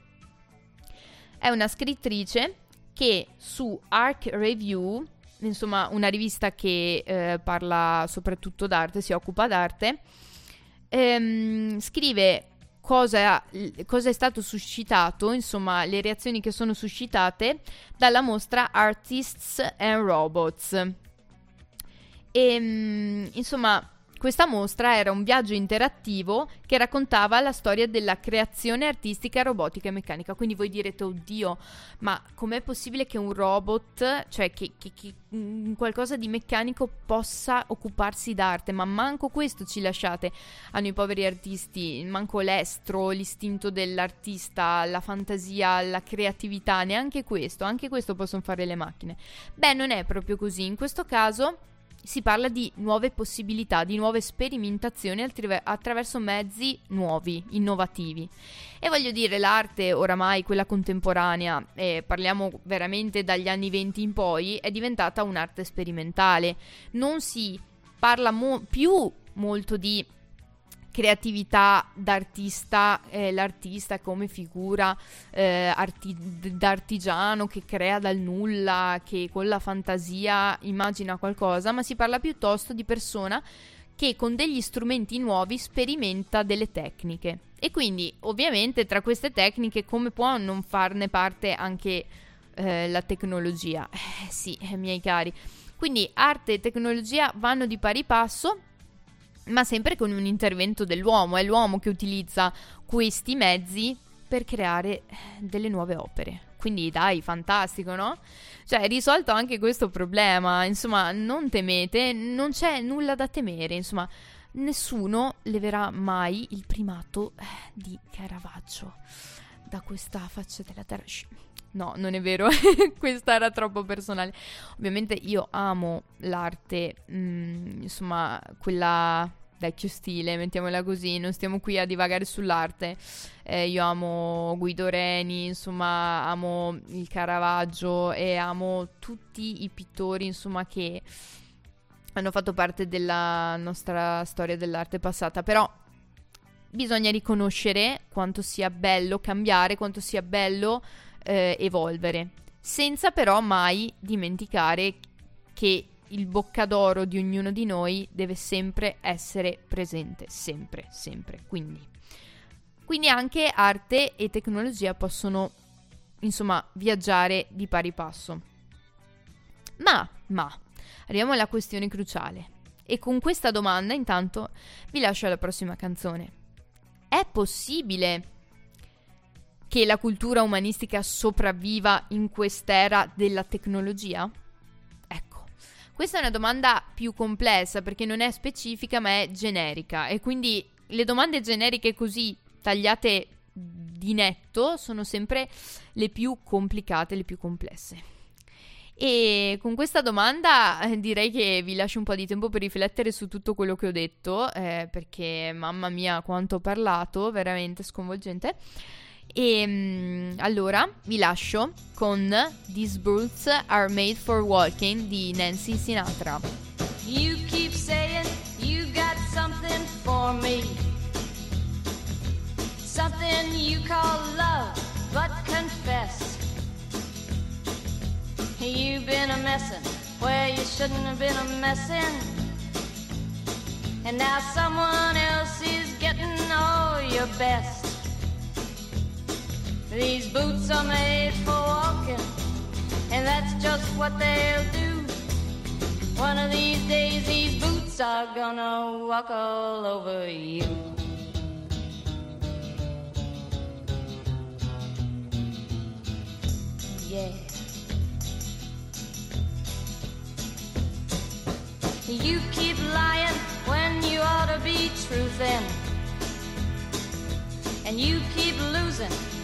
F: È una scrittrice che su Arc Review, insomma una rivista che eh, parla soprattutto d'arte, si occupa d'arte, ehm, scrive cosa, cosa, è stato suscitato, insomma, le reazioni che sono suscitate dalla mostra Artists and Robots. E, ehm, insomma, questa mostra era un viaggio interattivo che raccontava la storia della creazione artistica, robotica e meccanica. Quindi voi direte, oddio, ma com'è possibile che un robot, cioè che, che, che qualcosa di meccanico possa occuparsi d'arte? Ma manco questo ci lasciate a noi poveri artisti, manco l'estro, l'istinto dell'artista, la fantasia, la creatività, neanche questo, anche questo possono fare le macchine. Beh, non è proprio così. In questo caso si parla di nuove possibilità, di nuove sperimentazioni attra- attraverso mezzi nuovi, innovativi. E voglio dire, l'arte oramai, quella contemporanea, eh, parliamo veramente dagli anni 20 in poi, è diventata un'arte sperimentale. Non si parla mo- più molto di creatività d'artista, eh, l'artista come figura eh, arti- d'artigiano che crea dal nulla, che con la fantasia immagina qualcosa, ma si parla piuttosto di persona che con degli strumenti nuovi sperimenta delle tecniche. E quindi, ovviamente, tra queste tecniche, come può non farne parte anche eh, la tecnologia? Eh, sì, eh, miei cari. Quindi arte e tecnologia vanno di pari passo ma sempre con un intervento dell'uomo, è l'uomo che utilizza questi mezzi per creare eh, delle nuove opere. Quindi dai, fantastico, no? Cioè, risolto anche questo problema, insomma, non temete, non c'è nulla da temere, insomma, nessuno leverà mai il primato eh, di Caravaggio da questa faccia della terra. No, non è vero, questa era troppo personale. Ovviamente io amo l'arte, mh, mm, insomma, quella vecchio stile, mettiamola così, non stiamo qui a divagare sull'arte. Eh, io amo Guido Reni, insomma, amo il Caravaggio e amo tutti i pittori, insomma, che hanno fatto parte della nostra storia dell'arte passata, però bisogna riconoscere quanto sia bello cambiare, quanto sia bello eh, evolvere, senza però mai dimenticare che il boccadoro di ognuno di noi deve sempre essere presente, sempre, sempre. Quindi, quindi anche arte e tecnologia possono, insomma, viaggiare di pari passo. Ma, ma, arriviamo alla questione cruciale. E con questa domanda, intanto, vi lascio alla prossima canzone. È possibile che la cultura umanistica sopravviva in quest'era della tecnologia? Questa è una domanda più complessa perché non è specifica ma è generica e quindi le domande generiche così tagliate di netto sono sempre le più complicate, le più complesse. E con questa domanda eh, direi che vi lascio un po' di tempo per riflettere su tutto quello che ho detto, eh, perché mamma mia quanto ho parlato, veramente sconvolgente. E mm, allora vi lascio con These Boots Are Made for Walking di Nancy Sinatra.
G: You keep saying
H: you got something for me. Something you call love, but confess. You've been a messin' where you shouldn't have been a messin'. And now someone else is getting all your best. These boots are made for walking, and that's just what they'll do. One of these days, these boots are gonna walk all over you. Yeah. You keep lying when you ought to be truthing. And you keep losing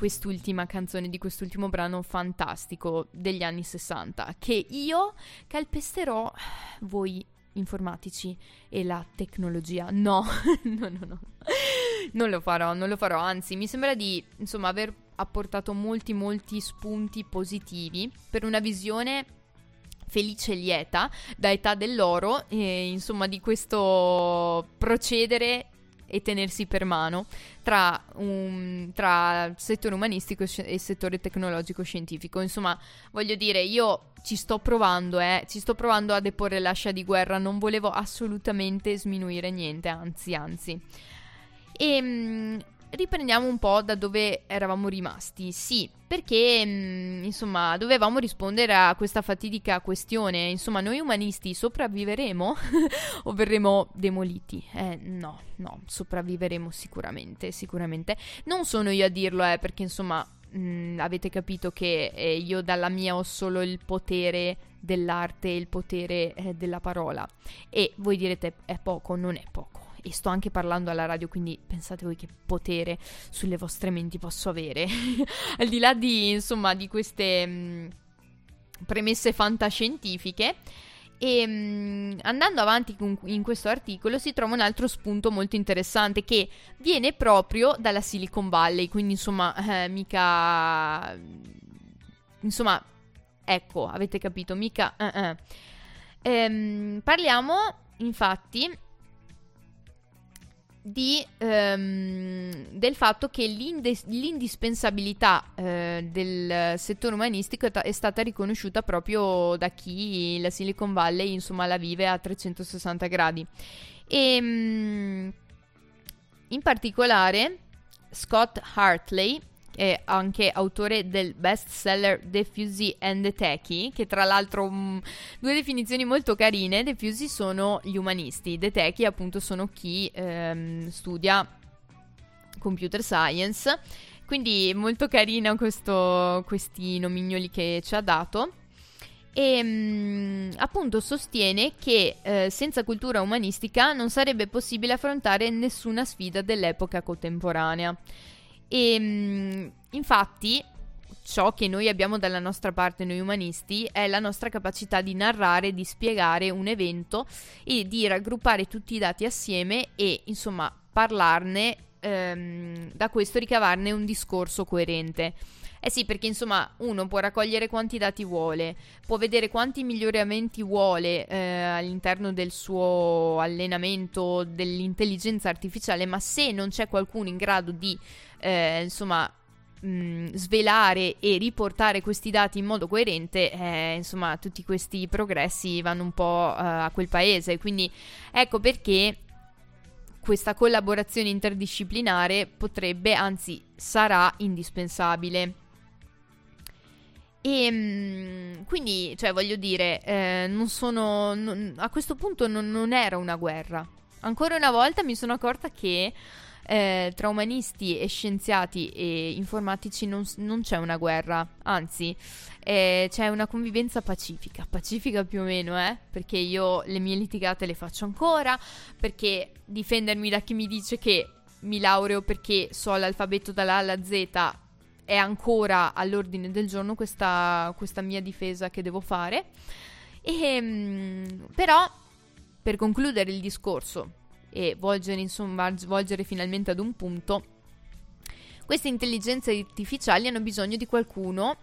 F: quest'ultima canzone, di quest'ultimo brano fantastico degli anni 60, che io calpesterò voi informatici e la tecnologia. No, no, no, no. Non lo farò, non lo farò, anzi mi sembra di, insomma, aver apportato molti, molti spunti positivi per una visione felice e lieta da età dell'oro, e, insomma, di questo procedere e tenersi per mano tra, un, tra settore umanistico e settore tecnologico-scientifico. Insomma, voglio dire, io ci sto provando, eh, ci sto provando a deporre l'ascia di guerra, non volevo assolutamente sminuire niente, anzi, anzi. E ehm, riprendiamo un po' da dove eravamo rimasti. Sì, perché mh, insomma dovevamo rispondere a questa fatidica questione. Insomma, noi umanisti sopravviveremo o verremo demoliti? Eh, no, no, sopravviveremo sicuramente, sicuramente. Non sono io a dirlo, eh, perché insomma. Mh, avete capito che eh, io dalla mia ho solo il potere dell'arte e il potere eh, della parola e voi direte è poco, non è poco e sto anche parlando alla radio, quindi pensate voi che potere sulle vostre menti posso avere. Al di là di, insomma, di queste mh, mm, premesse fantascientifiche. E mh, mm, andando avanti in questo articolo si trova un altro spunto molto interessante che viene proprio dalla Silicon Valley, quindi insomma eh, mica... Insomma, ecco, avete capito, mica... Uh-uh. Ehm, parliamo infatti di, um, del fatto che l'indispensabilità uh, del settore umanistico è, ta- è, stata riconosciuta proprio da chi la Silicon Valley insomma la vive a 360 gradi. E um, in particolare Scott Hartley è anche autore del bestseller The Fusey and the Techie, che tra l'altro mh, mm, due definizioni molto carine. The Fusey sono gli umanisti, The Techie appunto sono chi ehm, studia computer science. Quindi molto carino questo, questi nomignoli che ci ha dato. E mm, appunto sostiene che eh, senza cultura umanistica non sarebbe possibile affrontare nessuna sfida dell'epoca contemporanea. E ehm, infatti ciò che noi abbiamo dalla nostra parte, noi umanisti, è la nostra capacità di narrare, di spiegare un evento e di raggruppare tutti i dati assieme e insomma parlarne, ehm, da questo ricavarne un discorso coerente. Eh sì, perché insomma uno può raccogliere quanti dati vuole, può vedere quanti miglioramenti vuole eh, all'interno del suo allenamento dell'intelligenza artificiale, ma se non c'è qualcuno in grado di eh, insomma mh, svelare e riportare questi dati in modo coerente, eh, insomma, tutti questi progressi vanno un po' uh, a quel paese. Quindi ecco perché questa collaborazione interdisciplinare potrebbe, anzi, sarà indispensabile. E mh, quindi, cioè, voglio dire, eh, non sono. Non, a questo punto non, non era una guerra. Ancora una volta mi sono accorta che eh, tra umanisti e scienziati e informatici non, non c'è una guerra, anzi eh, c'è una convivenza pacifica, pacifica più o meno, eh? perché io le mie litigate le faccio ancora, perché difendermi da chi mi dice che mi laureo perché so l'alfabeto dalla A alla Z è ancora all'ordine del giorno questa, questa mia difesa che devo fare. E, mm, però, per concludere il discorso e volgere, insomma, volgere finalmente ad un punto, queste intelligenze artificiali hanno bisogno di qualcuno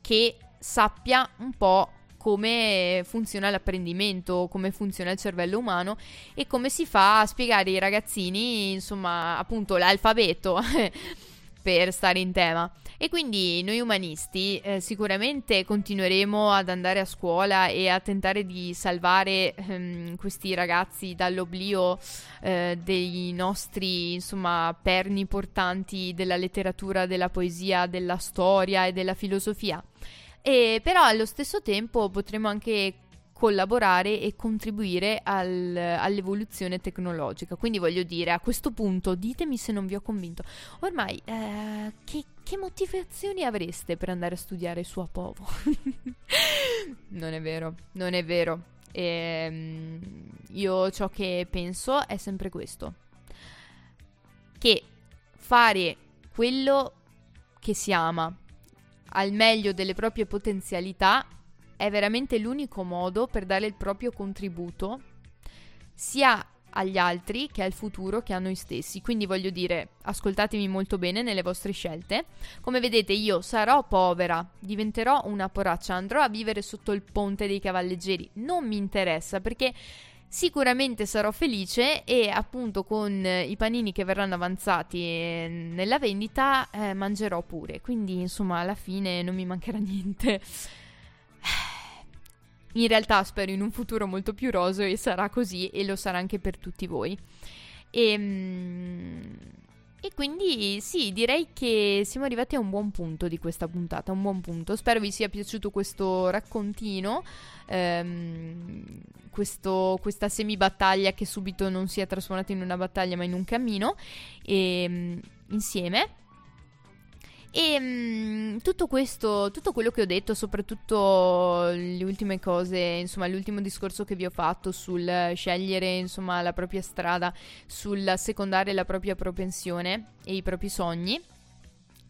F: che sappia un po' come funziona l'apprendimento, come funziona il cervello umano e come si fa a spiegare ai ragazzini, insomma, appunto l'alfabeto per stare in tema. E quindi noi umanisti eh, sicuramente continueremo ad andare a scuola e a tentare di salvare ehm, questi ragazzi dall'oblio eh, dei nostri, insomma, perni portanti della letteratura, della poesia, della storia e della filosofia. E però allo stesso tempo potremo anche collaborare e contribuire al, all'evoluzione tecnologica. Quindi voglio dire, a questo punto ditemi se non vi ho convinto. Ormai, eh, che, che, motivazioni avreste per andare a studiare su Apovo? non è vero, non è vero. E, ehm, io ciò che penso è sempre questo. Che fare quello che si ama al meglio delle proprie potenzialità è veramente l'unico modo per dare il proprio contributo sia agli altri che al futuro che a noi stessi. Quindi voglio dire, ascoltatemi molto bene nelle vostre scelte. Come vedete, io sarò povera, diventerò una poraccia, andrò a vivere sotto il ponte dei cavalleggeri. Non mi interessa perché sicuramente sarò felice e appunto con i panini che verranno avanzati nella vendita eh, mangerò pure. Quindi insomma alla fine non mi mancherà niente. In realtà spero in un futuro molto più roseo e sarà così e lo sarà anche per tutti voi. E, ehm, e quindi sì, direi che siamo arrivati a un buon punto di questa puntata, un buon punto. Spero vi sia piaciuto questo raccontino, ehm, questo, questa semi-battaglia che subito non si è trasformata in una battaglia ma in un cammino e, ehm, insieme. E mh, mm, tutto questo, tutto quello che ho detto, soprattutto le ultime cose, insomma, l'ultimo discorso che vi ho fatto sul scegliere, insomma, la propria strada, sul secondare la propria propensione e i propri sogni,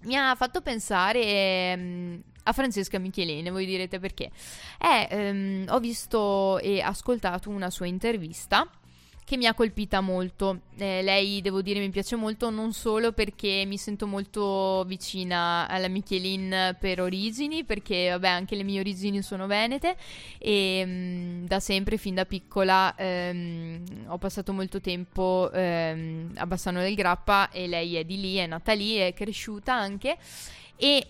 F: mi ha fatto pensare mh, mm, a Francesca Michelene, voi direte perché. Eh, ehm, ho visto e ascoltato una sua intervista che mi ha colpita molto. Eh, lei, devo dire, mi piace molto non solo perché mi sento molto vicina alla Michelin per origini, perché vabbè anche le mie origini sono venete e mh, mm, da sempre, fin da piccola, ehm, ho passato molto tempo ehm, a Bassano del Grappa e lei è di lì, è nata lì, è cresciuta anche e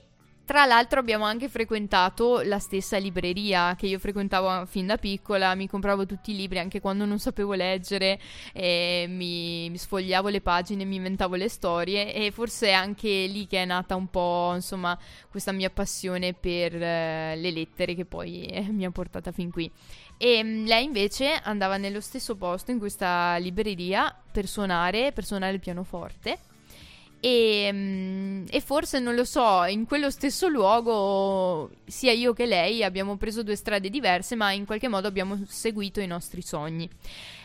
F: tra l'altro abbiamo anche frequentato la stessa libreria che io frequentavo fin da piccola, mi compravo tutti i libri anche quando non sapevo leggere, mi, mi, sfogliavo le pagine, mi inventavo le storie e forse è anche lì che è nata un po' insomma questa mia passione per eh, le lettere che poi eh, mi ha portata fin qui. E mm, lei invece andava nello stesso posto in questa libreria per suonare, per suonare il pianoforte e, mm, e, forse non lo so, in quello stesso luogo sia io che lei abbiamo preso due strade diverse, ma in qualche modo abbiamo seguito i nostri sogni.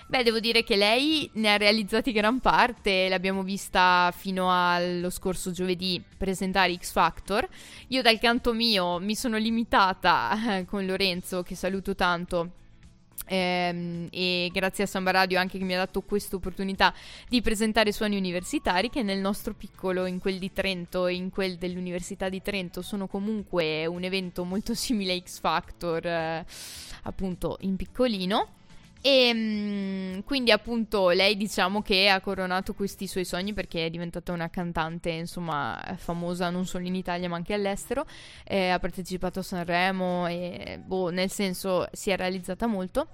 F: Beh, devo dire che lei ne ha realizzati gran parte, l'abbiamo vista fino allo scorso giovedì presentare X Factor. Io dal canto mio mi sono limitata con Lorenzo, che saluto tanto, e grazie a Samba Radio anche che mi ha dato questa opportunità di presentare suoni universitari che nel nostro piccolo, in quel di Trento e in quel dell'Università di Trento sono comunque un evento molto simile a X Factor eh, appunto in piccolino e mm, quindi appunto lei diciamo che ha coronato questi suoi sogni perché è diventata una cantante insomma famosa non solo in Italia ma anche all'estero, eh, ha partecipato a Sanremo e boh, nel senso si è realizzata molto.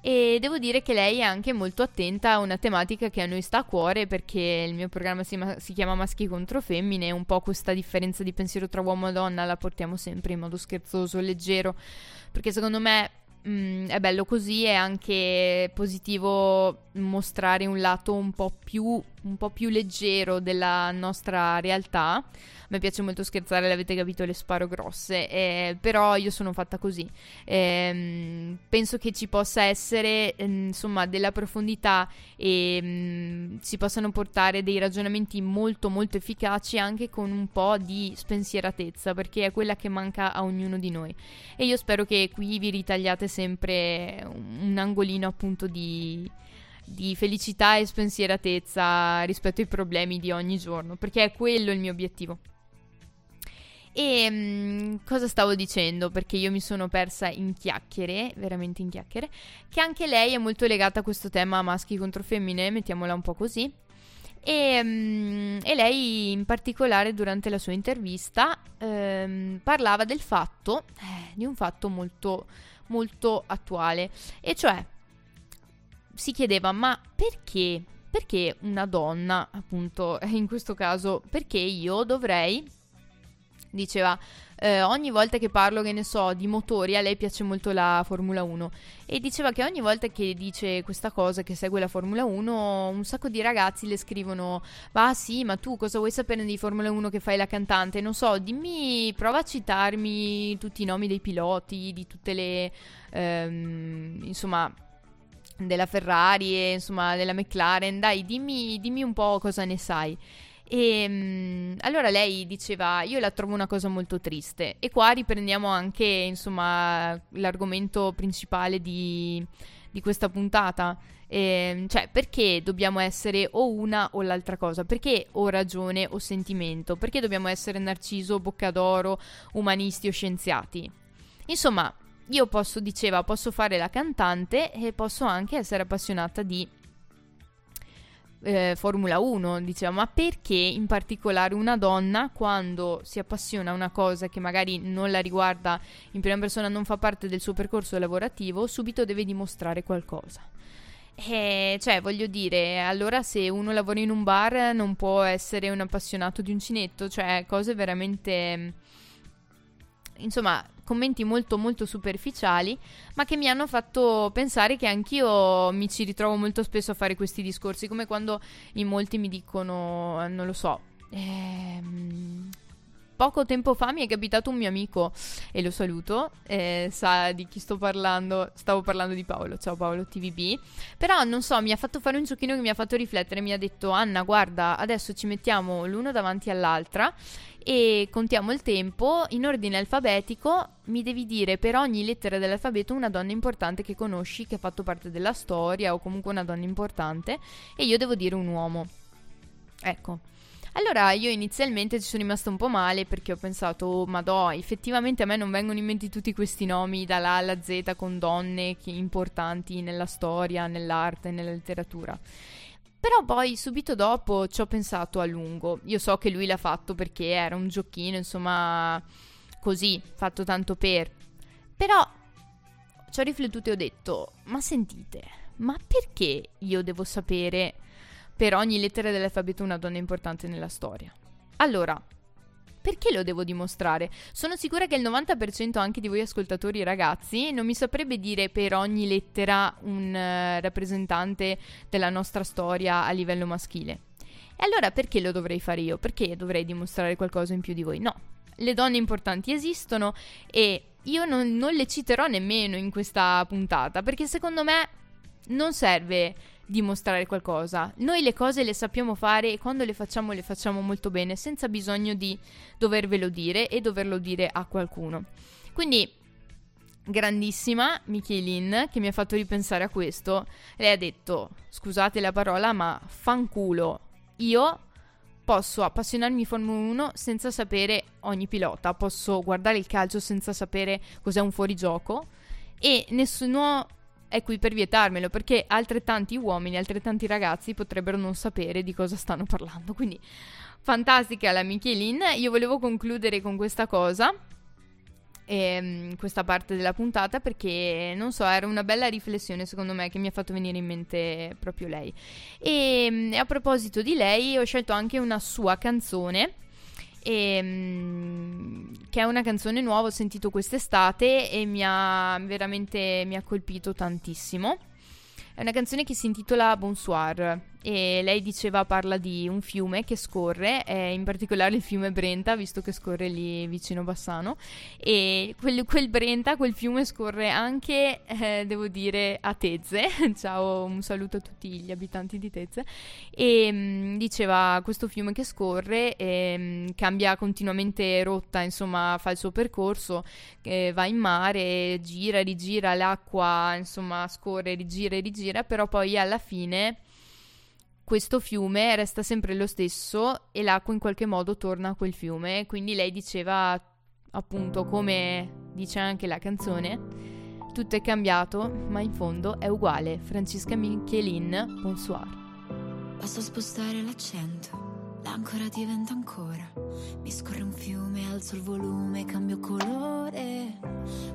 F: E devo dire che lei è anche molto attenta a una tematica che a noi sta a cuore perché il mio programma si, ma- si chiama Maschi contro Femmine un po' questa differenza di pensiero tra uomo e donna la portiamo sempre in modo scherzoso, leggero, perché secondo me Mm, è bello così, è anche positivo mostrare un lato un po' più un po' più leggero della nostra realtà. A me piace molto scherzare, l'avete capito, le sparo grosse, eh, però io sono fatta così. Ehm, penso che ci possa essere, ehm, insomma, della profondità e mm, si possano portare dei ragionamenti molto molto efficaci anche con un po' di spensieratezza, perché è quella che manca a ognuno di noi. E io spero che qui vi ritagliate sempre un angolino appunto di di felicità e spensieratezza rispetto ai problemi di ogni giorno, perché è quello il mio obiettivo. E mh, cosa stavo dicendo? Perché io mi sono persa in chiacchiere, veramente in chiacchiere, che anche lei è molto legata a questo tema maschi contro femmine, mettiamola un po' così. E, mh, e lei in particolare durante la sua intervista ehm, parlava del fatto, eh, di un fatto molto, molto attuale, e cioè si chiedeva ma perché? Perché una donna, appunto, in questo caso, perché io dovrei, diceva, eh, ogni volta che parlo, che ne so, di motori, a lei piace molto la Formula 1 e diceva che ogni volta che dice questa cosa, che segue la Formula 1, un sacco di ragazzi le scrivono, ma sì, ma tu cosa vuoi sapere di Formula 1 che fai la cantante? Non so, dimmi, prova a citarmi tutti i nomi dei piloti, di tutte le, ehm, insomma della Ferrari e insomma della McLaren, dai dimmi, dimmi un po' cosa ne sai. E um, allora lei diceva: Io la trovo una cosa molto triste. E qua riprendiamo anche insomma l'argomento principale di, di questa puntata. E, cioè, perché dobbiamo essere o una o l'altra cosa? Perché o ragione o sentimento? Perché dobbiamo essere narciso, boccadoro, umanisti o scienziati? Insomma, io posso, diceva, posso fare la cantante e posso anche essere appassionata di eh, Formula 1, diceva, ma perché in particolare una donna quando si appassiona a una cosa che magari non la riguarda in prima persona, non fa parte del suo percorso lavorativo, subito deve dimostrare qualcosa? Eh, cioè, voglio dire, allora se uno lavora in un bar non può essere un appassionato di uncinetto, cioè cose veramente insomma, commenti molto molto superficiali, ma che mi hanno fatto pensare che anch'io mi ci ritrovo molto spesso a fare questi discorsi, come quando in molti mi dicono, non lo so, ehm, poco tempo fa mi è capitato un mio amico e lo saluto, eh, sa di chi sto parlando, stavo parlando di Paolo, ciao Paolo TVB, però non so, mi ha fatto fare un giochino che mi ha fatto riflettere, mi ha detto Anna guarda adesso ci mettiamo l'uno davanti all'altra e contiamo il tempo in ordine alfabetico. Mi devi dire per ogni lettera dell'alfabeto una donna importante che conosci, che ha fatto parte della storia o comunque una donna importante, e io devo dire un uomo. Ecco. Allora io inizialmente ci sono rimasta un po' male perché ho pensato, oh, madò, effettivamente a me non vengono in mente tutti questi nomi dalla alla Z con donne importanti nella storia, nell'arte, nella letteratura. Però poi subito dopo ci ho pensato a lungo. Io so che lui l'ha fatto perché era un giochino, insomma, così, fatto tanto per. Però ci ho riflettuto e ho detto, ma sentite, ma perché io devo sapere per ogni lettera dell'alfabeto una donna importante nella storia? Allora, perché lo devo dimostrare? Sono sicura che il 90% anche di voi ascoltatori ragazzi non mi saprebbe dire per ogni lettera un uh, rappresentante della nostra storia a livello maschile. E allora perché lo dovrei fare io? Perché dovrei dimostrare qualcosa in più di voi? No. Le donne importanti esistono e io non, non le citerò nemmeno in questa puntata perché secondo me non serve dimostrare qualcosa. Noi le cose le sappiamo fare e quando le facciamo le facciamo molto bene, senza bisogno di dovervelo dire e doverlo dire a qualcuno. Quindi grandissima Michelin che mi ha fatto ripensare a questo. Lei ha detto, scusate la parola, ma fanculo. Io posso appassionarmi Formula 1 senza sapere ogni pilota, posso guardare il calcio senza sapere cos'è un fuorigioco e nessuno è qui per vietarmelo perché altrettanti uomini, altrettanti ragazzi potrebbero non sapere di cosa stanno parlando. Quindi fantastica la Michelin. Io volevo concludere con questa cosa. Ehm, questa parte della puntata perché non so, era una bella riflessione secondo me che mi ha fatto venire in mente proprio lei. E, ehm, e a proposito di lei, ho scelto anche una sua canzone e, um, che è una canzone nuova, ho sentito quest'estate e mi ha veramente mi ha colpito tantissimo. È una canzone che si intitola Bonsoir e lei diceva parla di un fiume che scorre, eh, in particolare il fiume Brenta, visto che scorre lì vicino Bassano, e quel, quel Brenta, quel fiume scorre anche, eh, devo dire, a Tezze, ciao, un saluto a tutti gli abitanti di Tezze, e mh, diceva questo fiume che scorre ehm, cambia continuamente rotta, insomma fa il suo percorso, eh, va in mare, gira, rigira, l'acqua insomma scorre, rigira e rigira, però poi alla fine questo fiume resta sempre lo stesso e l'acqua in qualche modo torna a quel fiume. Quindi lei diceva, appunto, come dice anche la canzone, tutto è cambiato, ma in fondo è uguale. Francesca Michelin, bonsoir.
I: Basta spostare l'accento, l'ancora diventa ancora. Mi scorre un fiume, alzo il volume, cambio colore.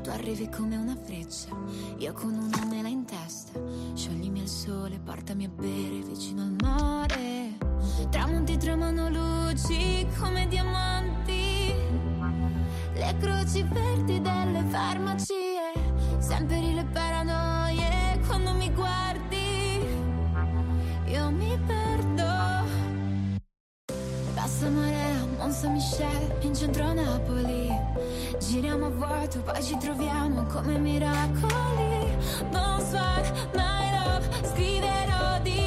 I: Tu arrivi come una freccia, io con una mela in testa. Scioglimi al sole, portami a bere vicino al mare. Tramonti tremano luci come diamanti. Le croci verdi delle farmacie. Sempre le paranoie quando mi guardi. Io mi perdo. Bassa marea, Saint Michel, in centro a Napoli. Giriamo a vuoto, poi ci troviamo come miracoli. Bonsoir, my love, scriverò di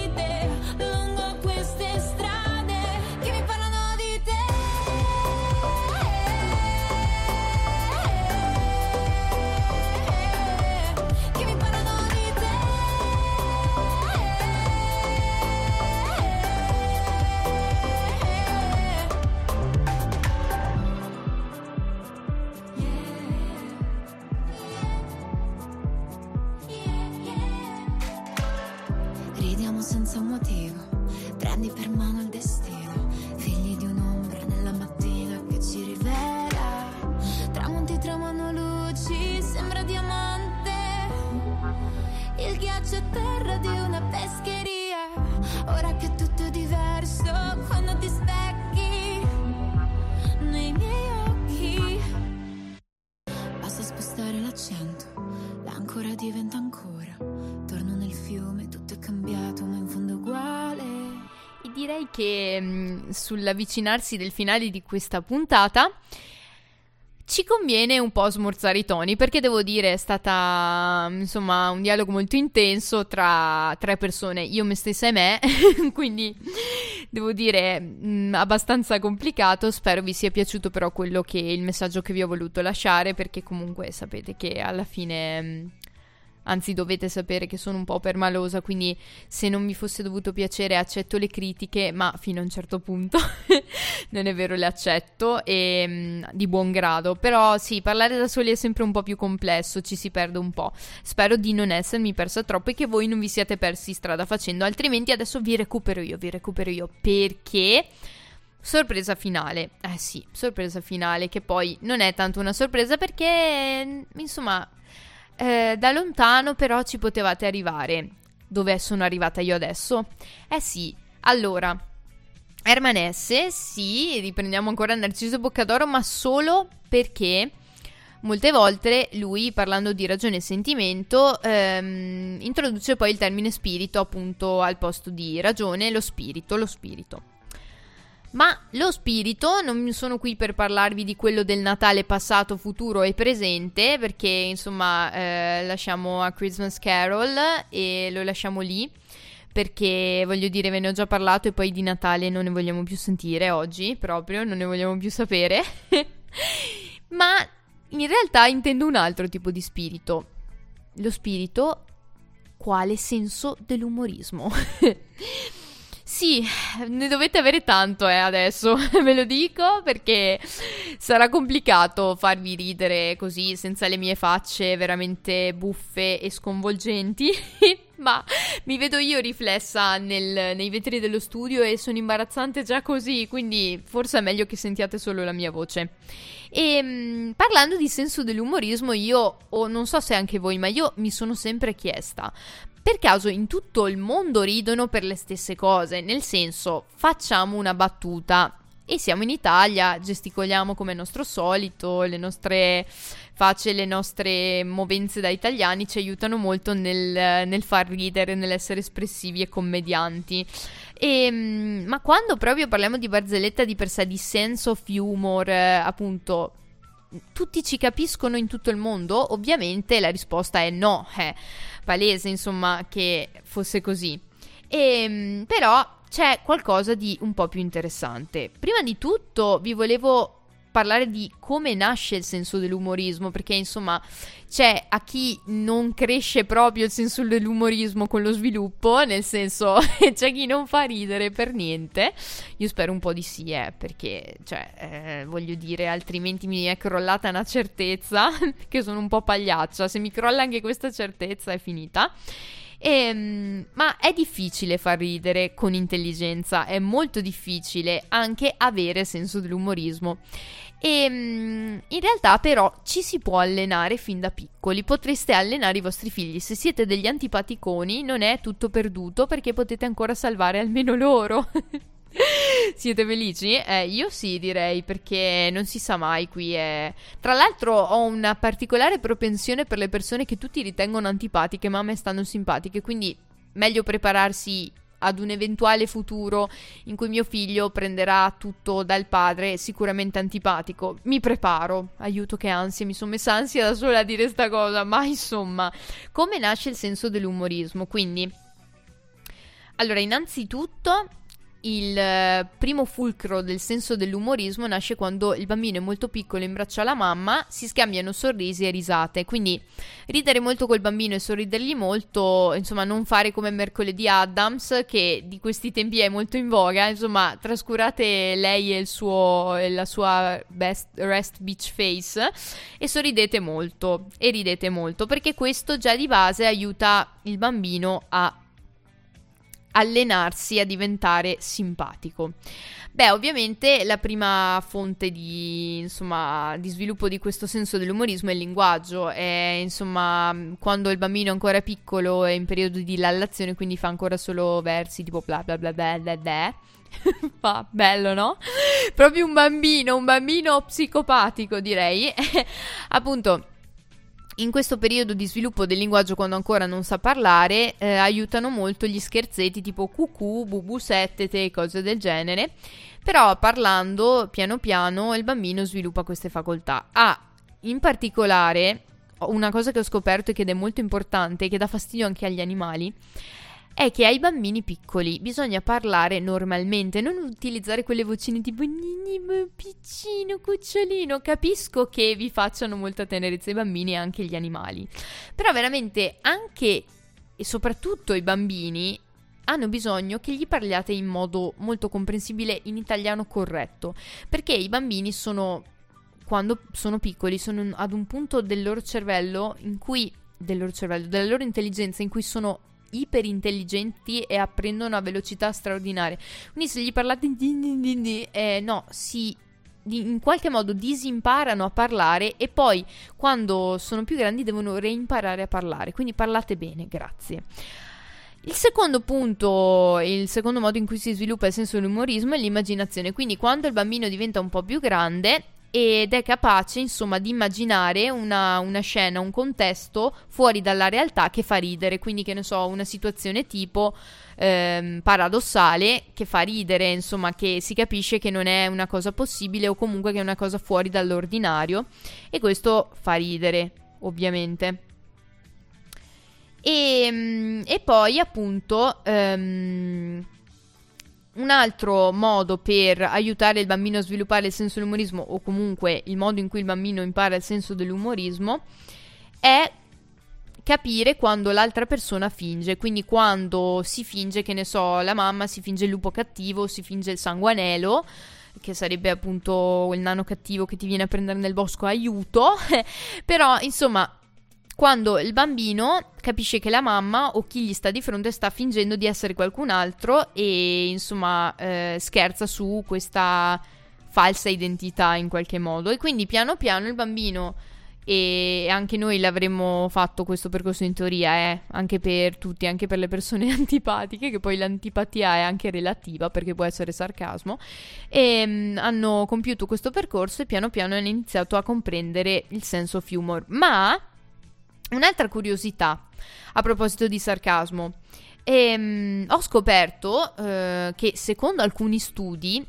F: sull'avvicinarsi del finale di questa puntata ci conviene un po' smorzare i toni perché devo dire è stata insomma un dialogo molto intenso tra tre persone, io me stessa e me, quindi devo dire mh, abbastanza complicato, spero vi sia piaciuto però quello che il messaggio che vi ho voluto lasciare perché comunque sapete che alla fine mh, Anzi, dovete sapere che sono un po' permalosa, quindi se non mi fosse dovuto piacere accetto le critiche, ma fino a un certo punto non è vero, le accetto e mm, di buon grado. Però sì, parlare da soli è sempre un po' più complesso, ci si perde un po'. Spero di non essermi persa troppo e che voi non vi siate persi strada facendo, altrimenti adesso vi recupero io, vi recupero io perché Sorpresa finale. Eh sì, sorpresa finale che poi non è tanto una sorpresa perché insomma eh, da lontano però ci potevate arrivare. Dove sono arrivata io adesso? Eh sì, allora, Herman S, sì, riprendiamo ancora Narciso Boccadoro, ma solo perché molte volte lui, parlando di ragione e sentimento, ehm, introduce poi il termine spirito appunto al posto di ragione, lo spirito, lo spirito. Ma lo spirito, non sono qui per parlarvi di quello del Natale passato, futuro e presente, perché insomma eh, lasciamo a Christmas Carol e lo lasciamo lì, perché voglio dire ve ne ho già parlato e poi di Natale non ne vogliamo più sentire oggi, proprio, non ne vogliamo più sapere. Ma in realtà intendo un altro tipo di spirito. Lo spirito quale senso dell'umorismo. Sì, ne dovete avere tanto eh, adesso, ve lo dico perché sarà complicato farvi ridere così senza le mie facce veramente buffe e sconvolgenti, ma mi vedo io riflessa nel- nei vetri dello studio e sono imbarazzante già così, quindi forse è meglio che sentiate solo la mia voce. E mh, parlando di senso dell'umorismo, io, o non so se anche voi, ma io mi sono sempre chiesta, per caso in tutto il mondo ridono per le stesse cose, nel senso facciamo una battuta e siamo in Italia, gesticoliamo come nostro solito, le nostre face le nostre movenze da italiani ci aiutano molto nel, nel far ridere, nell'essere espressivi e commedianti. E, mm, ma quando proprio parliamo di barzelletta di per sé, di sense of humor, eh, appunto, tutti ci capiscono in tutto il mondo? Ovviamente la risposta è no, è palese insomma che fosse così. E, mm, però c'è qualcosa di un po' più interessante. Prima di tutto vi volevo parlare di come nasce il senso dell'umorismo, perché insomma c'è a chi non cresce proprio il senso dell'umorismo con lo sviluppo, nel senso c'è chi non fa ridere per niente. Io spero un po' di sì, eh, perché cioè, eh, voglio dire, altrimenti mi è crollata una certezza che sono un po' pagliaccia, se mi crolla anche questa certezza è finita. Ehm, ma è difficile far ridere con intelligenza, è molto difficile anche avere senso dell'umorismo. E mm, in realtà però ci si può allenare fin da piccoli, potreste allenare i vostri figli, se siete degli antipaticoni non è tutto perduto perché potete ancora salvare almeno loro. Siete felici? Eh, io sì, direi, perché non si sa mai qui. È... Tra l'altro ho una particolare propensione per le persone che tutti ritengono antipatiche, ma a me stanno simpatiche, quindi meglio prepararsi ad un eventuale futuro in cui mio figlio prenderà tutto dal padre, sicuramente antipatico. Mi preparo, aiuto che ansia, mi sono messa ansia da sola a dire sta cosa, ma insomma, come nasce il senso dell'umorismo? Quindi, allora, innanzitutto il eh, primo fulcro del senso dell'umorismo nasce quando il bambino è molto piccolo in braccio alla mamma, si scambiano sorrisi e risate. Quindi ridere molto col bambino e sorridergli molto, insomma, non fare come mercoledì Adams, che di questi tempi è molto in voga. Insomma, trascurate lei e, suo, e la sua best rest beach face e sorridete molto e ridete molto, perché questo già di base aiuta il bambino a allenarsi a diventare simpatico. Beh, ovviamente la prima fonte di, insomma, di sviluppo di questo senso dell'umorismo è il linguaggio, è insomma quando il bambino è ancora piccolo è in periodo di lallazione, quindi fa ancora solo versi tipo bla bla bla bla bla bla. Fa bello, no? Proprio un bambino, un bambino psicopatico, direi. Appunto, in questo periodo di sviluppo del linguaggio quando ancora non sa parlare eh, aiutano molto gli scherzetti tipo cucù, bubu settete e cose del genere. Però parlando piano piano il bambino sviluppa queste facoltà. Ah, in particolare una cosa che ho scoperto e che è molto importante e che dà fastidio anche agli animali è che ai bambini piccoli bisogna parlare normalmente, non utilizzare quelle vocine tipo piccino, cucciolino. Capisco che vi facciano molta tenerezza i bambini e anche gli animali, però veramente anche e soprattutto i bambini hanno bisogno che gli parliate in modo molto comprensibile in italiano corretto, perché i bambini sono quando sono piccoli sono ad un punto del loro cervello in cui del loro cervello, della loro intelligenza in cui sono iperintelligenti e apprendono a velocità straordinarie. Quindi se gli parlate eh, no, si in qualche modo disimparano a parlare e poi quando sono più grandi devono reimparare a parlare. Quindi parlate bene, grazie. Il secondo punto, il secondo modo in cui si sviluppa il senso dell'umorismo è l'immaginazione. Quindi quando il bambino diventa un po' più grande, ed è capace insomma di immaginare una, una, scena, un contesto fuori dalla realtà che fa ridere, quindi che ne so, una situazione tipo ehm, paradossale che fa ridere, insomma che si capisce che non è una cosa possibile o comunque che è una cosa fuori dall'ordinario e questo fa ridere ovviamente. E, ehm, e poi appunto... Um, un altro modo per aiutare il bambino a sviluppare il senso dell'umorismo o comunque il modo in cui il bambino impara il senso dell'umorismo è capire quando l'altra persona finge, quindi quando si finge, che ne so, la mamma si finge il lupo cattivo, si finge il sanguanelo, che sarebbe appunto il nano cattivo che ti viene a prendere nel bosco aiuto, però insomma quando il bambino capisce che la mamma o chi gli sta di fronte sta fingendo di essere qualcun altro e insomma eh, scherza su questa falsa identità in qualche modo e quindi piano piano il bambino e anche noi l'avremmo fatto questo percorso in teoria, eh, anche per tutti, anche per le persone antipatiche, che poi l'antipatia è anche relativa perché può essere sarcasmo, e mh, hanno compiuto questo percorso e piano piano hanno iniziato a comprendere il senso of humor. Ma un'altra curiosità a proposito di sarcasmo. Ehm, ho scoperto eh, che secondo alcuni studi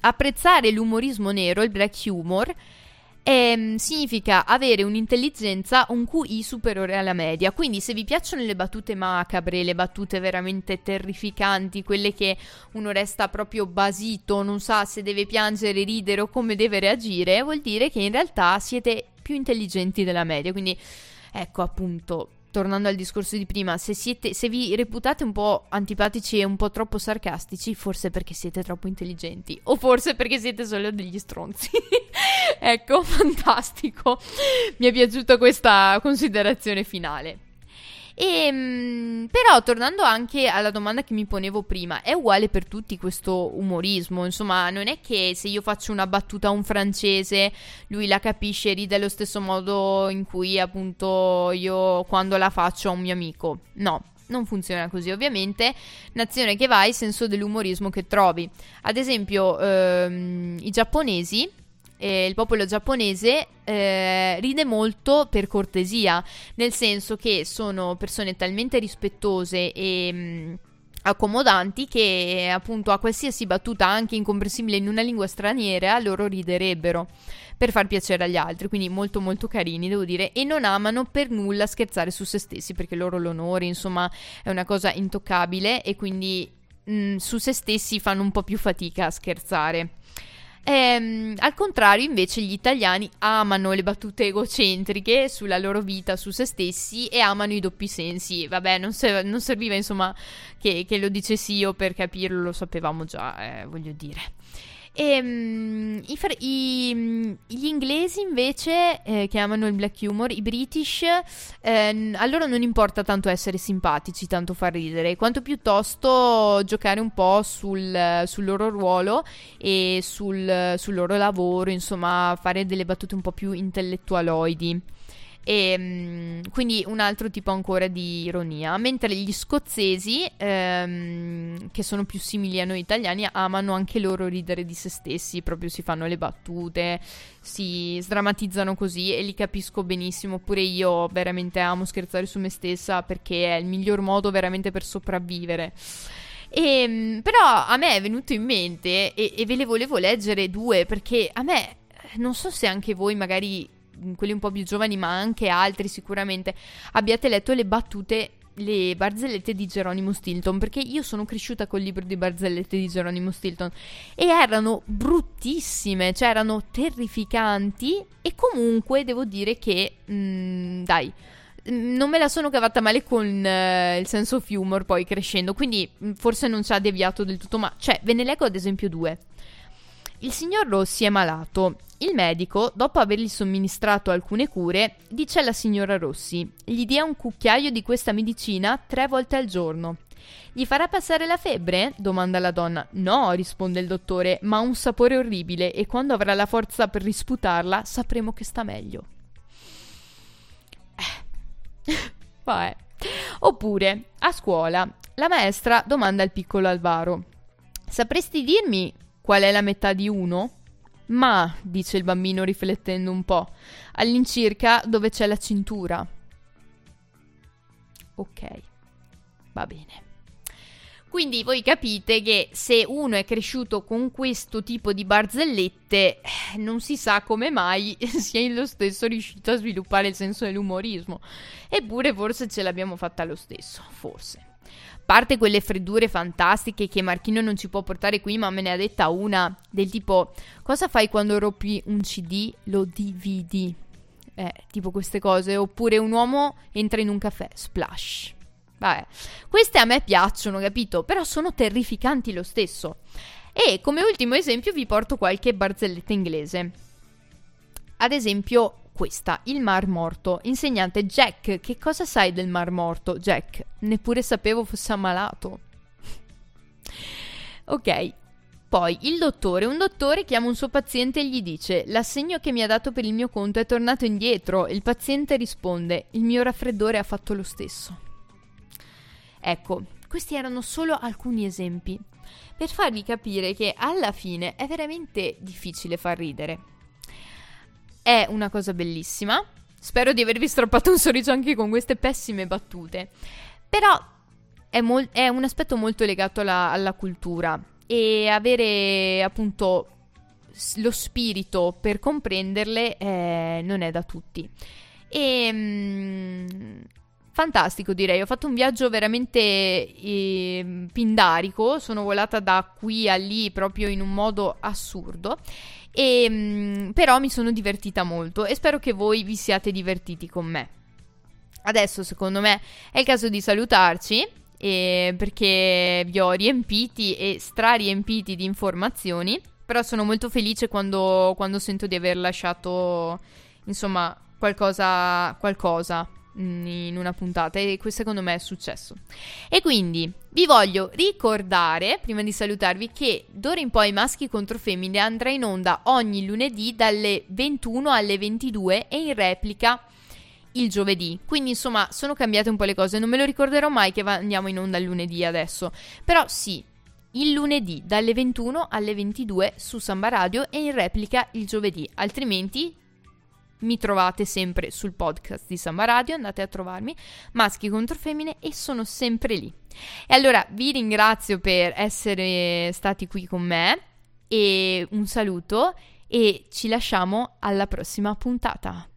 F: apprezzare l'umorismo nero, il black humor, ehm, significa avere un'intelligenza, un QI superiore alla media. Quindi, se vi piacciono le battute macabre, le battute veramente terrificanti, quelle che uno resta proprio basito, non sa se deve piangere, ridere o come deve reagire, vuol dire che in realtà siete più intelligenti della media. Quindi, ecco appunto tornando al discorso di prima, se, siete, se vi reputate un po' antipatici e un po' troppo sarcastici, forse perché siete troppo intelligenti, o forse perché siete solo degli stronzi. ecco, fantastico. Mi è piaciuta questa considerazione finale. E, mh, però tornando anche alla domanda che mi ponevo prima, è uguale per tutti questo umorismo? Insomma, non è che se io faccio una battuta a un francese, lui la capisce e ride allo stesso modo in cui appunto io quando la faccio a un mio amico. No, non funziona così, ovviamente. Nazione che vai, senso dell'umorismo che trovi. Ad esempio, ehm, i giapponesi eh, il popolo giapponese eh, ride molto per cortesia, nel senso che sono persone talmente rispettose e... Mh, accomodanti che appunto a qualsiasi battuta anche incomprensibile in una lingua straniera loro riderebbero per far piacere agli altri. Quindi molto molto carini devo dire. E non amano per nulla scherzare su se stessi perché loro l'onore insomma è una cosa intoccabile e quindi mh, su se stessi fanno un po' più fatica a scherzare Ehm, al contrario, invece, gli italiani amano le battute egocentriche sulla loro vita, su se stessi e amano i doppi sensi. Vabbè, non, se- non serviva insomma che-, che, lo dicessi io per capirlo, lo sapevamo già, eh, voglio dire. E, um, i, i, gli inglesi invece eh, che amano il black humor, i british, eh, a loro non importa tanto essere simpatici, tanto far ridere, quanto piuttosto giocare un po' sul, sul loro ruolo e sul, sul loro lavoro, insomma fare delle battute un po' più intellettualoidi. E, mm, quindi un altro tipo ancora di ironia. Mentre gli scozzesi, ehm, che sono più simili a noi italiani, amano anche loro ridere di se stessi, proprio si fanno le battute, si sdrammatizzano così e li capisco benissimo. Pure io veramente amo scherzare su me stessa perché è il miglior modo veramente per sopravvivere. E, ehm, però a me è venuto in mente e, e ve le volevo leggere due perché a me non so se anche voi magari quelli un po' più giovani, ma anche altri sicuramente, abbiate letto le battute le barzellette di Geronimo Stilton perché io sono cresciuta col libro di barzellette di Geronimo Stilton e erano bruttissime, cioè erano terrificanti e comunque devo dire che mh, mm, dai mm, non me la sono cavata male con uh, il senso of humor poi crescendo, quindi mm, forse non ci ha deviato del tutto, ma cioè ve ne leggo ad esempio due. Il signor Rossi è malato. Il medico, dopo avergli somministrato alcune cure, dice alla signora Rossi: gli dia un cucchiaio di questa medicina tre volte al giorno. Gli farà passare la febbre? domanda la donna. No, risponde il dottore, ma ha un sapore orribile e quando avrà la forza per risputarla sapremo che sta meglio. Eh. Vabbè. Oppure, a scuola, la maestra domanda al piccolo Alvaro: Sapresti dirmi Qual è la metà di uno? Ma, dice il bambino riflettendo un po', all'incirca dove c'è la cintura. Ok, va bene. Quindi voi capite che se uno è cresciuto con questo tipo di barzellette, eh, non si sa come mai sia lo stesso riuscito a sviluppare il senso dell'umorismo. Eppure forse ce l'abbiamo fatta lo stesso, forse parte quelle freddure fantastiche che Marchino non ci può portare qui, ma me ne ha detta una del tipo: Cosa fai quando rompi un CD? Lo dividi. Eh, tipo queste cose. Oppure un uomo entra in un caffè, splash. Vabbè, queste a me piacciono, capito? Però sono terrificanti lo stesso. E come ultimo esempio vi porto qualche barzelletta inglese. Ad esempio, questa, il Mar Morto. Insegnante Jack, che cosa sai del Mar Morto? Jack, neppure sapevo fosse ammalato. ok, Poi il dottore, un dottore chiama un suo paziente e gli dice l'assegno che mi ha dato per il mio conto è tornato indietro. Il paziente risponde il mio raffreddore ha fatto lo stesso. Ecco, questi erano solo alcuni esempi per farvi capire che alla fine è veramente difficile far ridere. È una cosa bellissima. Spero di avervi strappato un sorriso anche con queste pessime battute. Però è, mol- è un aspetto molto legato alla, alla cultura e avere appunto lo spirito per comprenderle eh, non è da tutti. E mm, fantastico direi, ho fatto un viaggio veramente eh, pindarico, sono volata da qui a lì proprio in un modo assurdo. E, mm, però mi sono divertita molto e spero che voi vi siate divertiti con me. Adesso secondo me è il caso di salutarci eh, perché vi ho riempiti e strariempiti di informazioni, però sono molto felice quando, quando sento di aver lasciato, insomma, qualcosa, qualcosa in una puntata e questo secondo me è successo. E quindi vi voglio ricordare, prima di salutarvi, che d'ora in poi Maschi contro Femmine andrà in onda ogni lunedì dalle 21 alle 22 e in replica il giovedì. Quindi, insomma, sono cambiate un po' le cose. Non me lo ricorderò mai che andiamo in onda il lunedì adesso. Però sì, il lunedì dalle 21 alle 22 su Samba Radio e in replica il giovedì. Altrimenti mi trovate sempre sul podcast di Samba Radio, andate a trovarmi, maschi contro femmine e sono sempre lì. E allora vi ringrazio per essere stati qui con me e un saluto e ci lasciamo alla prossima puntata.